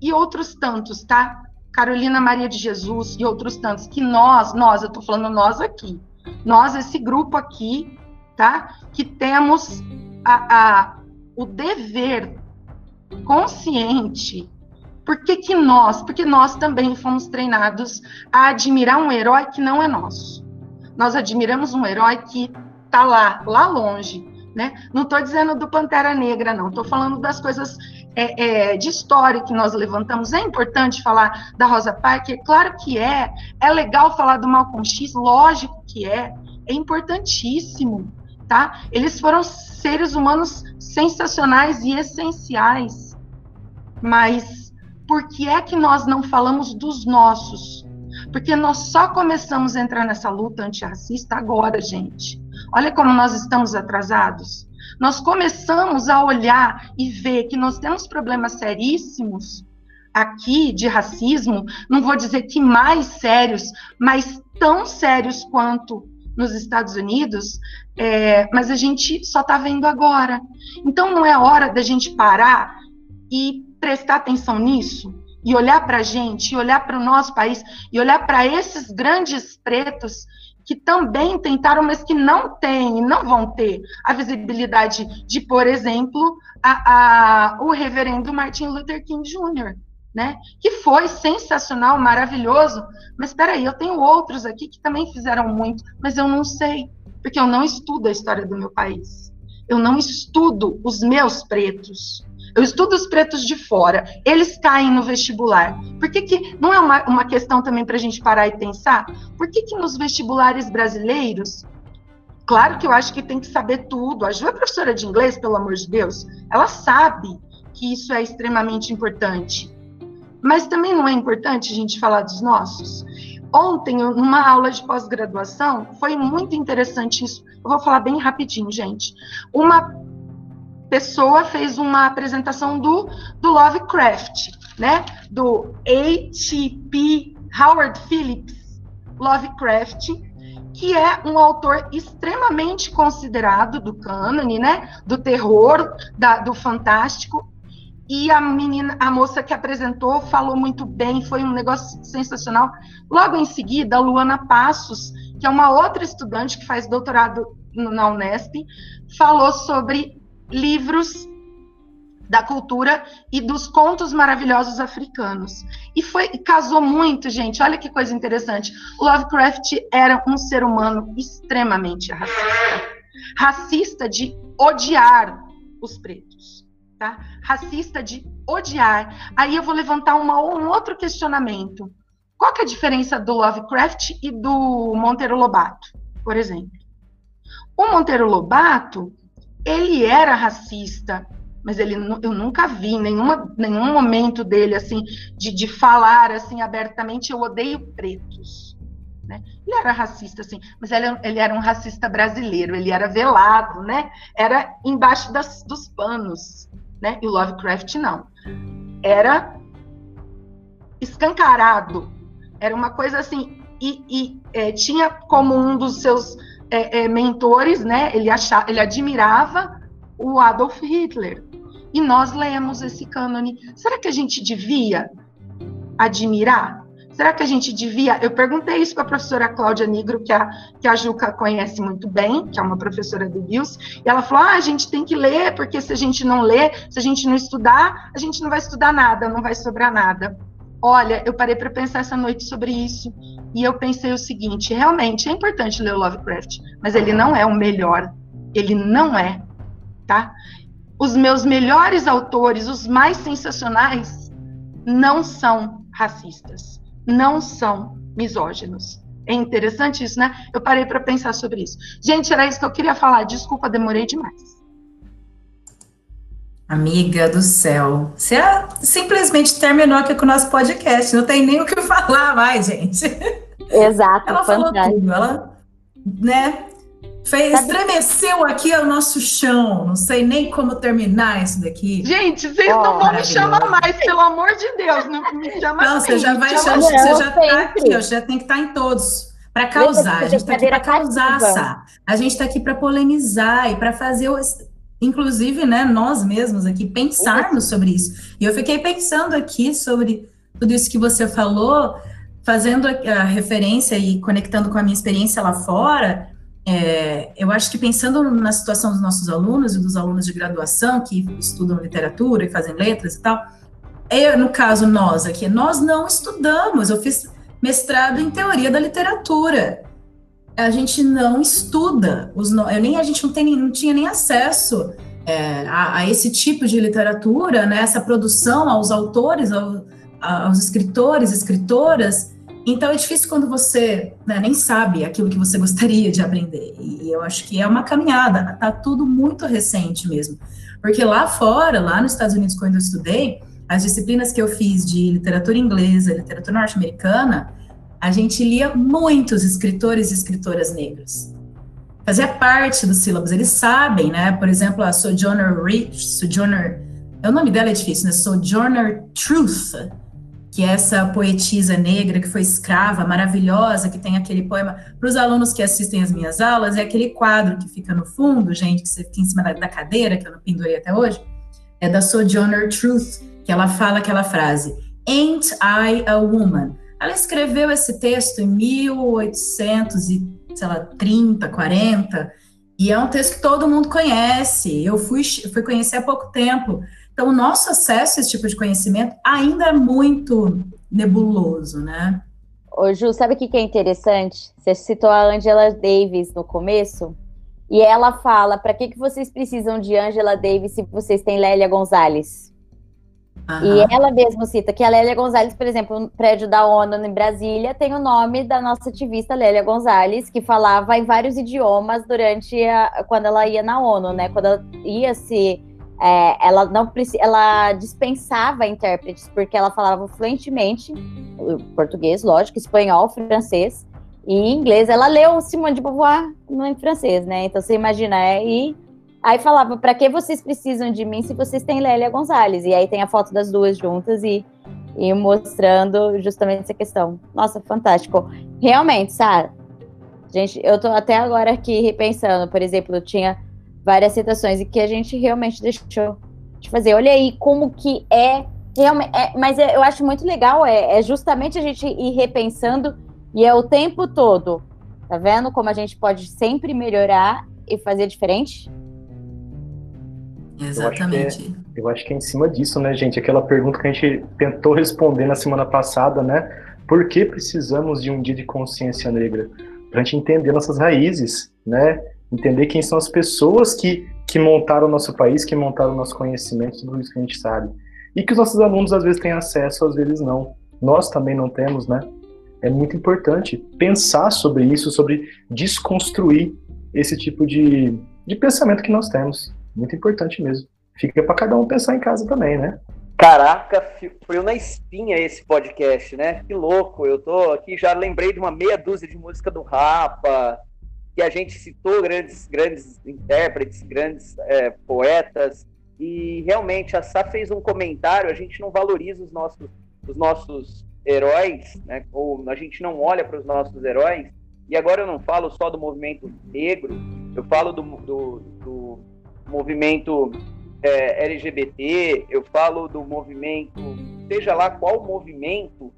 e outros tantos, tá? Carolina Maria de Jesus e outros tantos, que nós, nós, eu tô falando nós aqui, nós, esse grupo aqui, tá? Que temos a, a, o dever consciente. Por que, que nós? Porque nós também fomos treinados a admirar um herói que não é nosso. Nós admiramos um herói que tá lá, lá longe, né? Não estou dizendo do Pantera Negra, não. Estou falando das coisas é, é, de história que nós levantamos. É importante falar da Rosa Parks? Claro que é. É legal falar do Malcolm X? Lógico que é. É importantíssimo, tá? Eles foram seres humanos sensacionais e essenciais. Mas por que é que nós não falamos dos nossos? Porque nós só começamos a entrar nessa luta antirracista agora, gente. Olha como nós estamos atrasados. Nós começamos a olhar e ver que nós temos problemas seríssimos aqui de racismo, não vou dizer que mais sérios, mas tão sérios quanto nos Estados Unidos, é, mas a gente só está vendo agora. Então não é hora da gente parar e prestar atenção nisso e olhar para a gente, e olhar para o nosso país, e olhar para esses grandes pretos que também tentaram, mas que não têm, não vão ter a visibilidade de, por exemplo, a, a, o reverendo Martin Luther King Jr., né? Que foi sensacional, maravilhoso. Mas espera aí, eu tenho outros aqui que também fizeram muito, mas eu não sei, porque eu não estudo a história do meu país. Eu não estudo os meus pretos. Eu estudo os pretos de fora. Eles caem no vestibular. Por que, que não é uma, uma questão também para a gente parar e pensar? Por que, que nos vestibulares brasileiros Claro que eu acho que tem que saber tudo. A Ju é professora de inglês, pelo amor de Deus. Ela sabe que isso é extremamente importante. Mas também não é importante a gente falar dos nossos? Ontem, numa aula de pós-graduação, foi muito interessante isso. Eu vou falar bem rapidinho, gente. Uma pessoa fez uma apresentação do, do Lovecraft, né? Do H.P. Howard Phillips Lovecraft, que é um autor extremamente considerado do cânone, né? Do terror, da, do fantástico. E a menina, a moça que apresentou falou muito bem, foi um negócio sensacional. Logo em seguida, a Luana Passos, que é uma outra estudante que faz doutorado na Unesp, falou sobre livros da cultura e dos contos maravilhosos africanos. E foi casou muito, gente. Olha que coisa interessante. Lovecraft era um ser humano extremamente racista. Racista de odiar os pretos, tá? Racista de odiar. Aí eu vou levantar uma, um outro questionamento. Qual que é a diferença do Lovecraft e do Monteiro Lobato, por exemplo? O Monteiro Lobato, ele era racista, mas ele eu nunca vi nenhuma, nenhum momento dele assim de, de falar assim abertamente eu odeio pretos. Né? Ele era racista, assim, mas ele, ele, era um racista brasileiro, ele era velado, né? Era embaixo das, dos panos, né? E o Lovecraft não. Era escancarado. Era uma coisa assim, e, e é, tinha como um dos seus é, é, mentores, né? Ele achava, ele admirava o Adolf Hitler. E nós lemos esse cânone. Será que a gente devia admirar? Será que a gente devia? Eu perguntei isso para a professora Cláudia Nigro, que a, que a Juca conhece muito bem, que é uma professora do BIOS, e ela falou: ah, a gente tem que ler, porque se a gente não ler, se a gente não estudar, a gente não vai estudar nada, não vai sobrar nada. Olha, eu parei para pensar essa noite sobre isso, e eu pensei o seguinte: realmente é importante ler o Lovecraft, mas ele não é o melhor. Ele não é, tá? os meus melhores autores, os mais sensacionais, não são racistas, não são misóginos. É interessante isso, né? Eu parei para pensar sobre isso. Gente, era isso que eu queria falar. Desculpa, demorei demais. Amiga do céu, você simplesmente terminou aqui com o nosso podcast. Não tem nem o que falar mais, gente. Exato. Ela falou tudo. Ela, né? Fez, estremeceu aqui o nosso chão. Não sei nem como terminar isso daqui. Gente, vocês oh, não vão me chamar mais, pelo amor de Deus. Não me chama Não, assim, você já vai chamar. Você já está aqui, ó, já tem que estar tá em todos. Para causar. A gente está aqui para causar, Sá. A gente está aqui para polemizar e para fazer. Inclusive, né, nós mesmos aqui pensarmos sobre isso. E eu fiquei pensando aqui sobre tudo isso que você falou, fazendo a, referência e conectando com a minha experiência lá fora é, eu acho que pensando na situação dos nossos alunos e dos alunos de graduação que estudam literatura e fazem letras e tal, eu, no caso nós aqui, nós não estudamos. Eu fiz mestrado em teoria da literatura. A gente não estuda. Os, eu nem a gente não, tem, não tinha nem acesso é, a, a, esse tipo de literatura, né? Essa produção aos autores, ao, aos escritores, escritoras então é difícil quando você né, nem sabe aquilo que você gostaria de aprender. E eu acho que é uma caminhada, tá tudo muito recente mesmo. Porque lá fora, lá nos Estados Unidos, quando eu estudei, as disciplinas que eu fiz de literatura inglesa, literatura norte-americana, a gente lia muitos escritores e escritoras negros. Fazia parte dos sílabos, eles sabem, né? Por exemplo, a Sojourner Rich, Sojourner, o nome dela é difícil, né? Sojourner Truth, que é essa poetisa negra que foi escrava, maravilhosa, que tem aquele poema. Para os alunos que assistem as minhas aulas, é aquele quadro que fica no fundo, gente, que você fica em cima da, da cadeira, que eu não pendurei até hoje, é da Sojourner Truth, que ela fala aquela frase: Ain't I a woman? Ela escreveu esse texto em 1830, 40, e é um texto que todo mundo conhece. Eu fui, fui conhecer há pouco tempo. Então, o nosso acesso a esse tipo de conhecimento ainda é muito nebuloso, né? Ô, Ju, sabe o que é interessante? Você citou a Angela Davis no começo, e ela fala: para que, que vocês precisam de Angela Davis se vocês têm Lélia Gonzalez? Uhum. E ela mesma cita que a Lélia Gonzalez, por exemplo, no prédio da ONU em Brasília, tem o nome da nossa ativista Lélia Gonzalez, que falava em vários idiomas durante a, quando ela ia na ONU, né? Quando ela ia se. É, ela não ela dispensava intérpretes, porque ela falava fluentemente português, lógico, espanhol, francês e inglês. Ela leu Simone de Beauvoir no, em francês, né? Então você imagina, é, e Aí falava, para que vocês precisam de mim se vocês têm Lélia Gonzalez? E aí tem a foto das duas juntas e, e mostrando justamente essa questão. Nossa, fantástico. Realmente, Sara, gente, eu tô até agora aqui repensando, por exemplo, tinha várias citações e que a gente realmente deixou de fazer. Olha aí como que é realmente, é, mas é, eu acho muito legal, é, é justamente a gente ir repensando e é o tempo todo, tá vendo como a gente pode sempre melhorar e fazer diferente? Exatamente. Eu acho, é, eu acho, que é, em cima disso, né, gente? Aquela pergunta que a gente tentou responder na semana passada, né? Por que precisamos de um dia de consciência negra? Para a gente entender nossas raízes, né? Entender quem são as pessoas que, que montaram o nosso país, que montaram o nosso conhecimento, tudo isso que a gente sabe. E que os nossos alunos às vezes têm acesso, às vezes não. Nós também não temos, né? É muito importante pensar sobre isso, sobre desconstruir esse tipo de, de pensamento que nós temos. Muito importante mesmo. Fica para cada um pensar em casa também, né? Caraca, frio na espinha esse podcast, né? Que louco. Eu tô aqui, já lembrei de uma meia dúzia de música do Rapa, que a gente citou grandes, grandes intérpretes, grandes é, poetas, e realmente a Sá fez um comentário, a gente não valoriza os nossos, os nossos heróis, né? ou a gente não olha para os nossos heróis, e agora eu não falo só do movimento negro, eu falo do, do, do movimento é, LGBT, eu falo do movimento, seja lá qual movimento,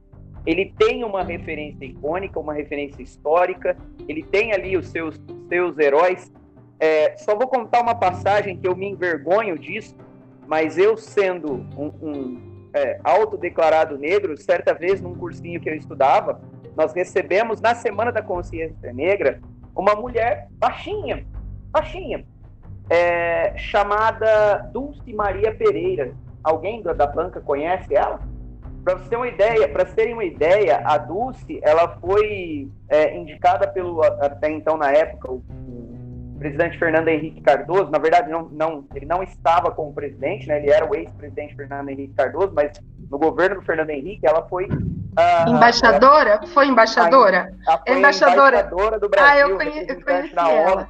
ele tem uma referência icônica, uma referência histórica, ele tem ali os seus, seus heróis. É, só vou contar uma passagem que eu me envergonho disso, mas eu sendo um, um é, autodeclarado negro, certa vez num cursinho que eu estudava, nós recebemos na Semana da Consciência Negra uma mulher baixinha, baixinha, é, chamada Dulce Maria Pereira. Alguém da, da banca conhece ela? Para você ter uma ideia, para terem uma ideia, a Dulce ela foi é, indicada pelo até então na época o, o, presidente Fernando Henrique Cardoso. Na verdade, não, não, ele não estava como presidente, né? Ele era o ex-presidente Fernando Henrique Cardoso, mas no governo do Fernando Henrique ela foi uh, embaixadora. foi embaixadora. A, foi embaixadora. embaixadora do Brasil. Ah, eu, conhe, eu conheci ela.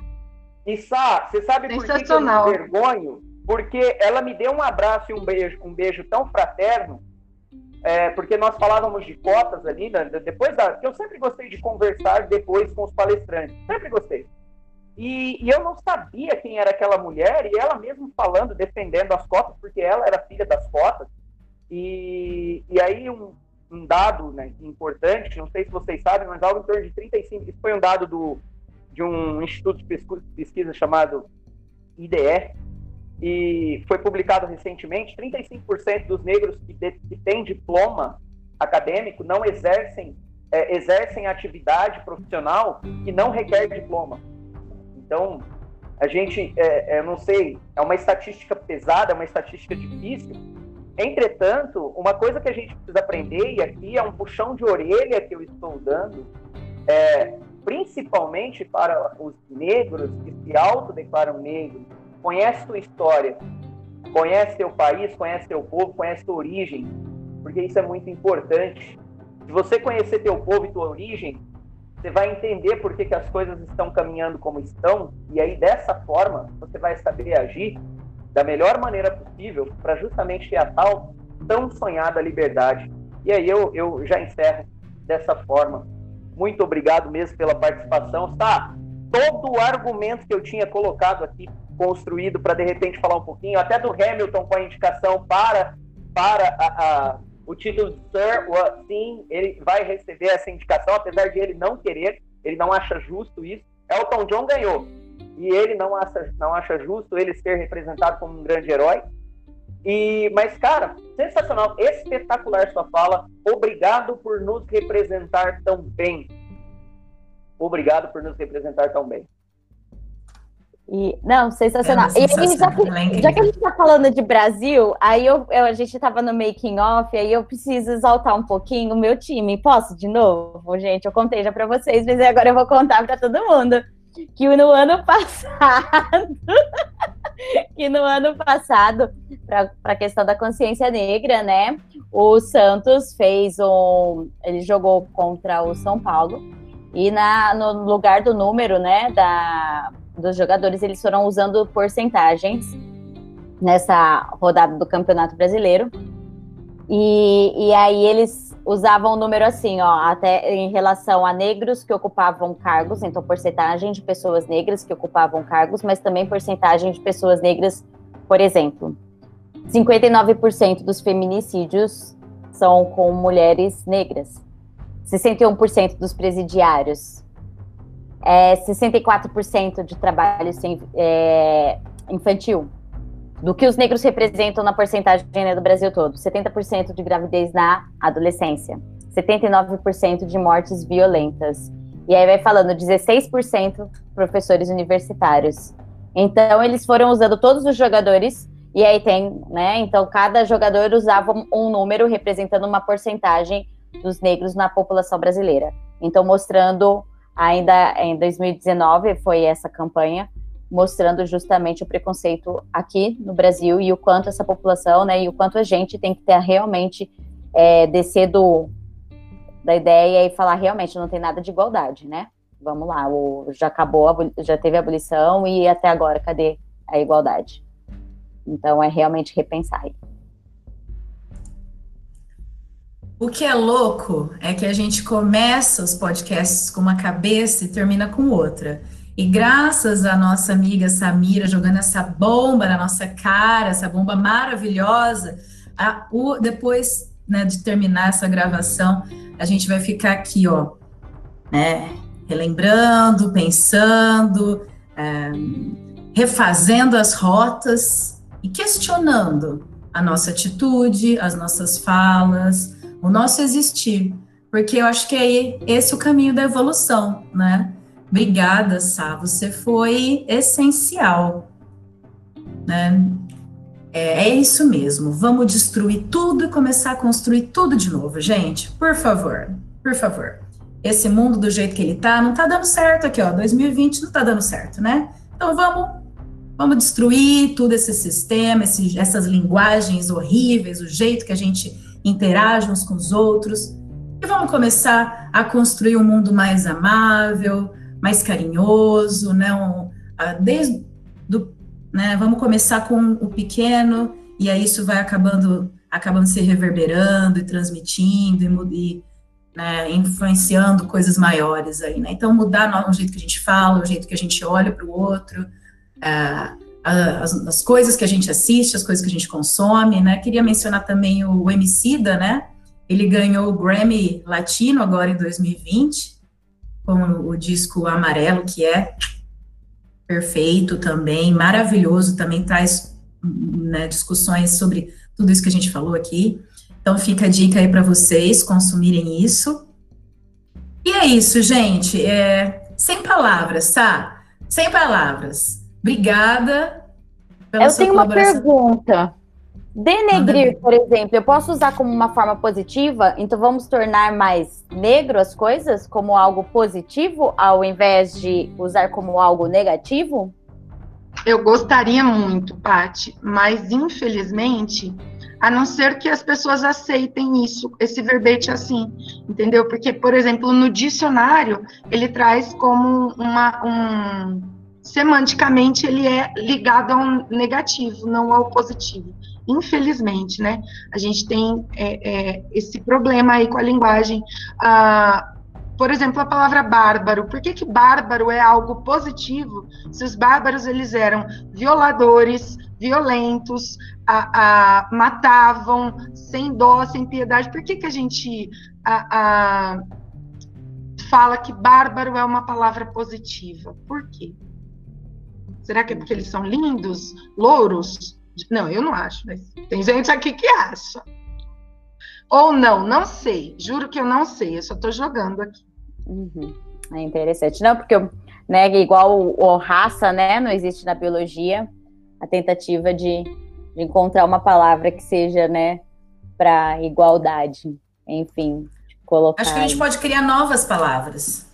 E Sá, você sabe por que, que eu me vergonho? Porque ela me deu um abraço e um beijo, um beijo tão fraterno, é, porque nós falávamos de cotas ali, né, depois da. Eu sempre gostei de conversar depois com os palestrantes, sempre gostei. E, e, eu não sabia quem era aquela mulher, e ela mesmo falando, defendendo as cotas, porque ela era filha das cotas. E, e aí, um, um dado né, importante, não sei se vocês sabem, mas algo em torno de 35, isso foi um dado do de um instituto de pesquisa chamado IDE, e foi publicado recentemente, 35% dos negros que, de, que têm diploma acadêmico não exercem, é, exercem atividade profissional que não requer diploma. Então, a gente, é, é, não sei, é uma estatística pesada, é uma estatística difícil. Entretanto, uma coisa que a gente precisa aprender, e aqui é um puxão de orelha que eu estou dando, é principalmente para os negros que se autodeclaram negros, conhece sua história, conhece seu país, conhece seu povo, conhece sua origem, porque isso é muito importante. Se você conhecer teu povo e tua origem, você vai entender por que, que as coisas estão caminhando como estão, e aí dessa forma você vai saber agir da melhor maneira possível para justamente ter a tal tão sonhada liberdade. E aí eu, eu já encerro dessa forma muito obrigado mesmo pela participação. Tá, todo o argumento que eu tinha colocado aqui, construído para de repente falar um pouquinho, até do Hamilton com a indicação para para a, a, o título de Sir, sim, ele vai receber essa indicação, apesar de ele não querer, ele não acha justo isso. Elton John ganhou. E ele não acha, não acha justo ele ser representado como um grande herói. E, mas, cara, sensacional, espetacular sua fala. Obrigado por nos representar tão bem. Obrigado por nos representar tão bem. E, não, sensacional. É sensacional. E já, que, já que a gente está falando de Brasil, aí eu, eu a gente estava no making off, aí eu preciso exaltar um pouquinho o meu time. Posso de novo, gente? Eu contei já para vocês, mas agora eu vou contar para todo mundo que no ano passado, que no ano passado, para a questão da consciência negra, né? O Santos fez um, ele jogou contra o São Paulo e na, no lugar do número, né, da dos jogadores, eles foram usando porcentagens nessa rodada do Campeonato Brasileiro. E, e aí eles usavam o número assim, ó, até em relação a negros que ocupavam cargos, então porcentagem de pessoas negras que ocupavam cargos, mas também porcentagem de pessoas negras, por exemplo. 59% dos feminicídios são com mulheres negras. 61% dos presidiários é, 64% de trabalho sem, é, infantil, do que os negros representam na porcentagem né, do Brasil todo. 70% de gravidez na adolescência, 79% de mortes violentas. E aí vai falando 16% professores universitários. Então eles foram usando todos os jogadores e aí tem, né? Então cada jogador usava um número representando uma porcentagem dos negros na população brasileira. Então mostrando Ainda em 2019 foi essa campanha mostrando justamente o preconceito aqui no Brasil e o quanto essa população, né, e o quanto a gente tem que ter realmente é, descer do, da ideia e falar realmente não tem nada de igualdade, né? Vamos lá, o, já acabou, já teve a abolição e até agora cadê a igualdade? Então é realmente repensar. O que é louco é que a gente começa os podcasts com uma cabeça e termina com outra. E graças à nossa amiga Samira jogando essa bomba na nossa cara, essa bomba maravilhosa, a, o, depois né, de terminar essa gravação, a gente vai ficar aqui, ó, né, relembrando, pensando, é, refazendo as rotas e questionando a nossa atitude, as nossas falas, o nosso existir, porque eu acho que é esse o caminho da evolução, né? Obrigada, Sá, você foi essencial, né? É, é isso mesmo, vamos destruir tudo e começar a construir tudo de novo, gente, por favor, por favor. Esse mundo do jeito que ele tá, não tá dando certo aqui, ó, 2020 não tá dando certo, né? Então vamos vamos destruir todo esse sistema, esse, essas linguagens horríveis, o jeito que a gente interage uns com os outros. E vamos começar a construir um mundo mais amável, mais carinhoso, né? Um, desde do, né? Vamos começar com o pequeno e aí isso vai acabando acabando se reverberando e transmitindo e, e né, influenciando coisas maiores aí, né? Então mudar o jeito que a gente fala, o jeito que a gente olha para o outro, uh, as, as, coisas que a gente assiste, as coisas que a gente consome, né? Queria mencionar também o Emicida, né? Ele ganhou o Grammy Latino agora em 2020, com o, disco Amarelo, que é perfeito também, maravilhoso, também traz né, discussões sobre tudo isso que a gente falou aqui. Então fica a dica aí para vocês consumirem isso. E é isso, gente. É, sem palavras, tá? Sem palavras. Obrigada. eu tenho uma pergunta. Denegrir, por exemplo, eu posso usar como uma forma positiva? Então vamos tornar mais negro as coisas como algo positivo, ao invés de usar como algo negativo? Eu gostaria muito, Pati, mas infelizmente, a não ser que as pessoas aceitem isso, esse verbete assim, entendeu? Porque, por exemplo, no dicionário, ele traz como uma, um, semanticamente ele é ligado ao negativo, não ao positivo. Infelizmente, né? A gente tem é, é, esse problema aí com a linguagem. Ah, por exemplo, a palavra bárbaro. Por que, que bárbaro é algo positivo se os bárbaros eles eram violadores, violentos, a, a, matavam sem dó, sem piedade? Por que, que a gente a, fala que bárbaro é uma palavra positiva? Por quê? Será que é porque eles são lindos, louros? Não, eu não acho, mas tem gente aqui que acha. Ou não, não sei. Juro que eu não sei, eu só estou jogando aqui. Uhum. É interessante. Não, porque né, igual o, o, raça, né, não existe na biologia a tentativa de, de encontrar uma palavra que seja, né, para igualdade. Enfim, colocar. Acho que a gente pode criar novas palavras.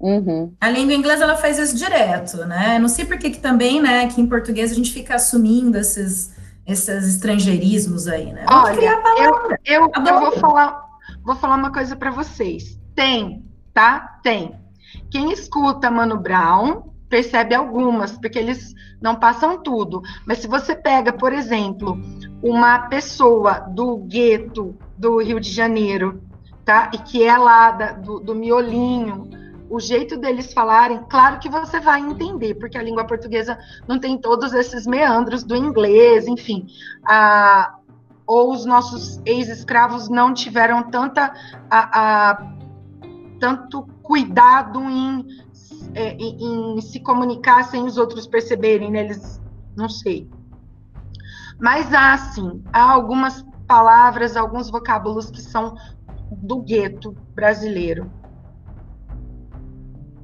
Uhum. A língua inglesa ela faz isso direto, né? Não sei por que também, né, que em português a gente fica assumindo esses, esses estrangeirismos aí, né? Vamos Olha, eu, eu, eu, vou falar, vou falar uma coisa para vocês. Tem tá? Tem. Quem escuta Mano Brown percebe algumas, porque eles não passam tudo. Mas se você pega, por exemplo, uma pessoa do gueto do Rio de Janeiro, tá? E que é lá da, do, do miolinho, o jeito deles falarem, claro que você vai entender, porque a língua portuguesa não tem todos esses meandros do inglês, enfim. A, ou os nossos ex-escravos não tiveram tanta a, a tanto cuidado em, é, em, em, se comunicar sem os outros perceberem, né? Eles, não sei. Mas há, sim, há algumas palavras, alguns vocábulos que são do gueto brasileiro.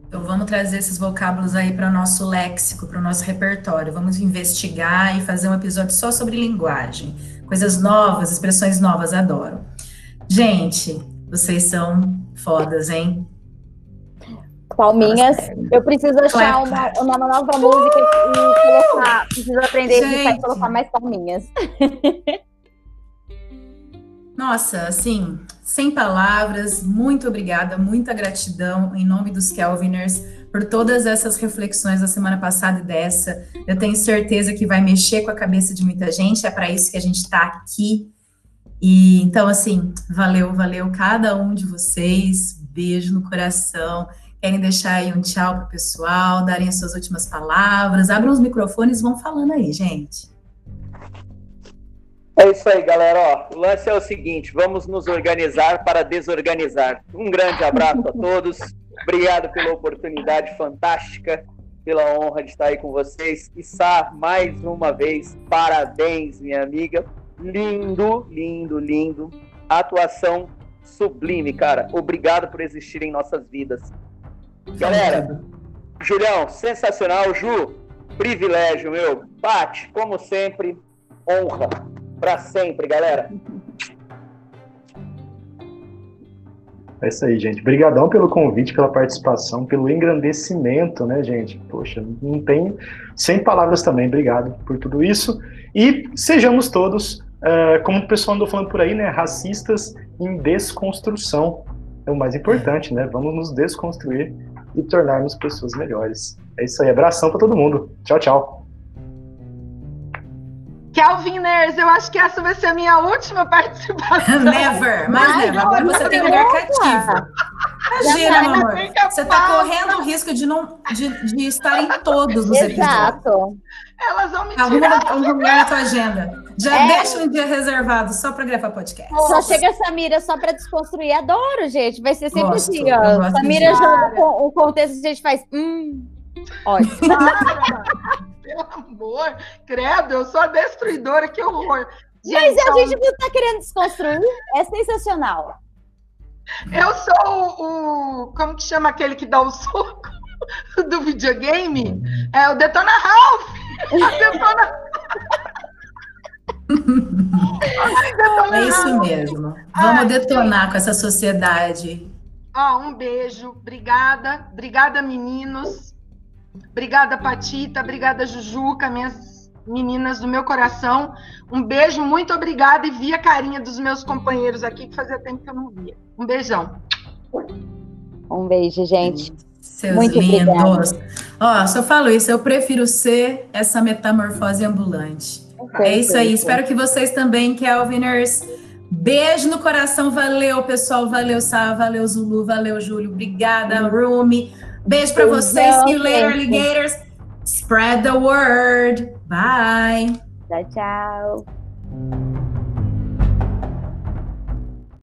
Então vamos trazer esses vocábulos aí para o nosso léxico, para o nosso repertório. Vamos investigar e fazer um episódio só sobre linguagem. Coisas novas, expressões novas, adoro. Gente, vocês são fodas, hein? Palminhas. Eu preciso achar uma, uma nova música e colocar. Preciso aprender a colocar mais palminhas. Nossa, assim, sem palavras, muito obrigada, muita gratidão em nome dos Kelviners por todas essas reflexões da semana passada e dessa. Eu tenho certeza que vai mexer com a cabeça de muita gente, é para isso que a gente está aqui e então, assim, valeu, valeu cada um de vocês. Beijo no coração. Querem deixar aí um tchau pro pessoal, darem as suas últimas palavras. Abram os microfones e vão falando aí, gente. É isso aí, galera. Ó, o lance é o seguinte: vamos nos organizar para desorganizar. Um grande abraço a todos. Obrigado pela oportunidade fantástica, pela honra de estar aí com vocês. E Sá, mais uma vez, parabéns, minha amiga lindo, lindo, lindo. Atuação sublime, cara. Obrigado por existir em nossas vidas. Galera, Julião, sensacional. Ju, privilégio, meu. Pati, como sempre, honra. Para sempre, galera. É isso aí, gente. Obrigadão pelo convite, pela participação, pelo engrandecimento, né, gente? Poxa, não tem sem palavras também. Obrigado por tudo isso. E sejamos todos uh, como o pessoal andou falando por aí, né, racistas em desconstrução. É o mais importante, né? Vamos nos desconstruir e tornarmos pessoas melhores. É isso aí, abração para todo mundo. Tchau, tchau. Kelviners, eu acho que essa vai ser a minha última participação. Never, mas never. Agora você tem lugar cativo. Imagina, meu amor. Você está correndo o risco de não de, de estar em todos os episódios. Exato. Elas vão me tirar. Arruma um lugar na tua agenda. Já é. deixa um dia reservado só para gravar podcast. Só chega a Samira só para desconstruir. Adoro, gente. Vai ser sempre Gosto, assim, ó. Samira joga com o contexto a gente faz. Hum. Ótimo. Pelo amor, credo, eu sou a destruidora, que horror. Gente, Mas então... a gente não está querendo desconstruir. É sensacional. Eu sou o, o, Como que chama aquele que dá o soco do videogame? É o Detona Ralph! A Detona. é isso mesmo. Vamos Ai, detonar sim. com essa sociedade. Ó, um beijo. Obrigada. Obrigada, meninos. Obrigada, Patita. Obrigada, Jujuca, minhas meninas do meu coração. Um beijo, muito obrigada. E vi a carinha dos meus companheiros aqui, que fazia tempo que eu não via. Um beijão. Um beijo, gente. Seus muito lindos. Ó, só falo isso, eu prefiro ser essa metamorfose ambulante. É isso aí. Espero que vocês também, Kelviners, Beijo no coração, valeu, pessoal. Valeu, Sá, valeu, Zulu, valeu, Júlio. Obrigada, Rumi. Beijo para vocês. See you later, alligators. Spread the word. Bye. Tchau, tchau.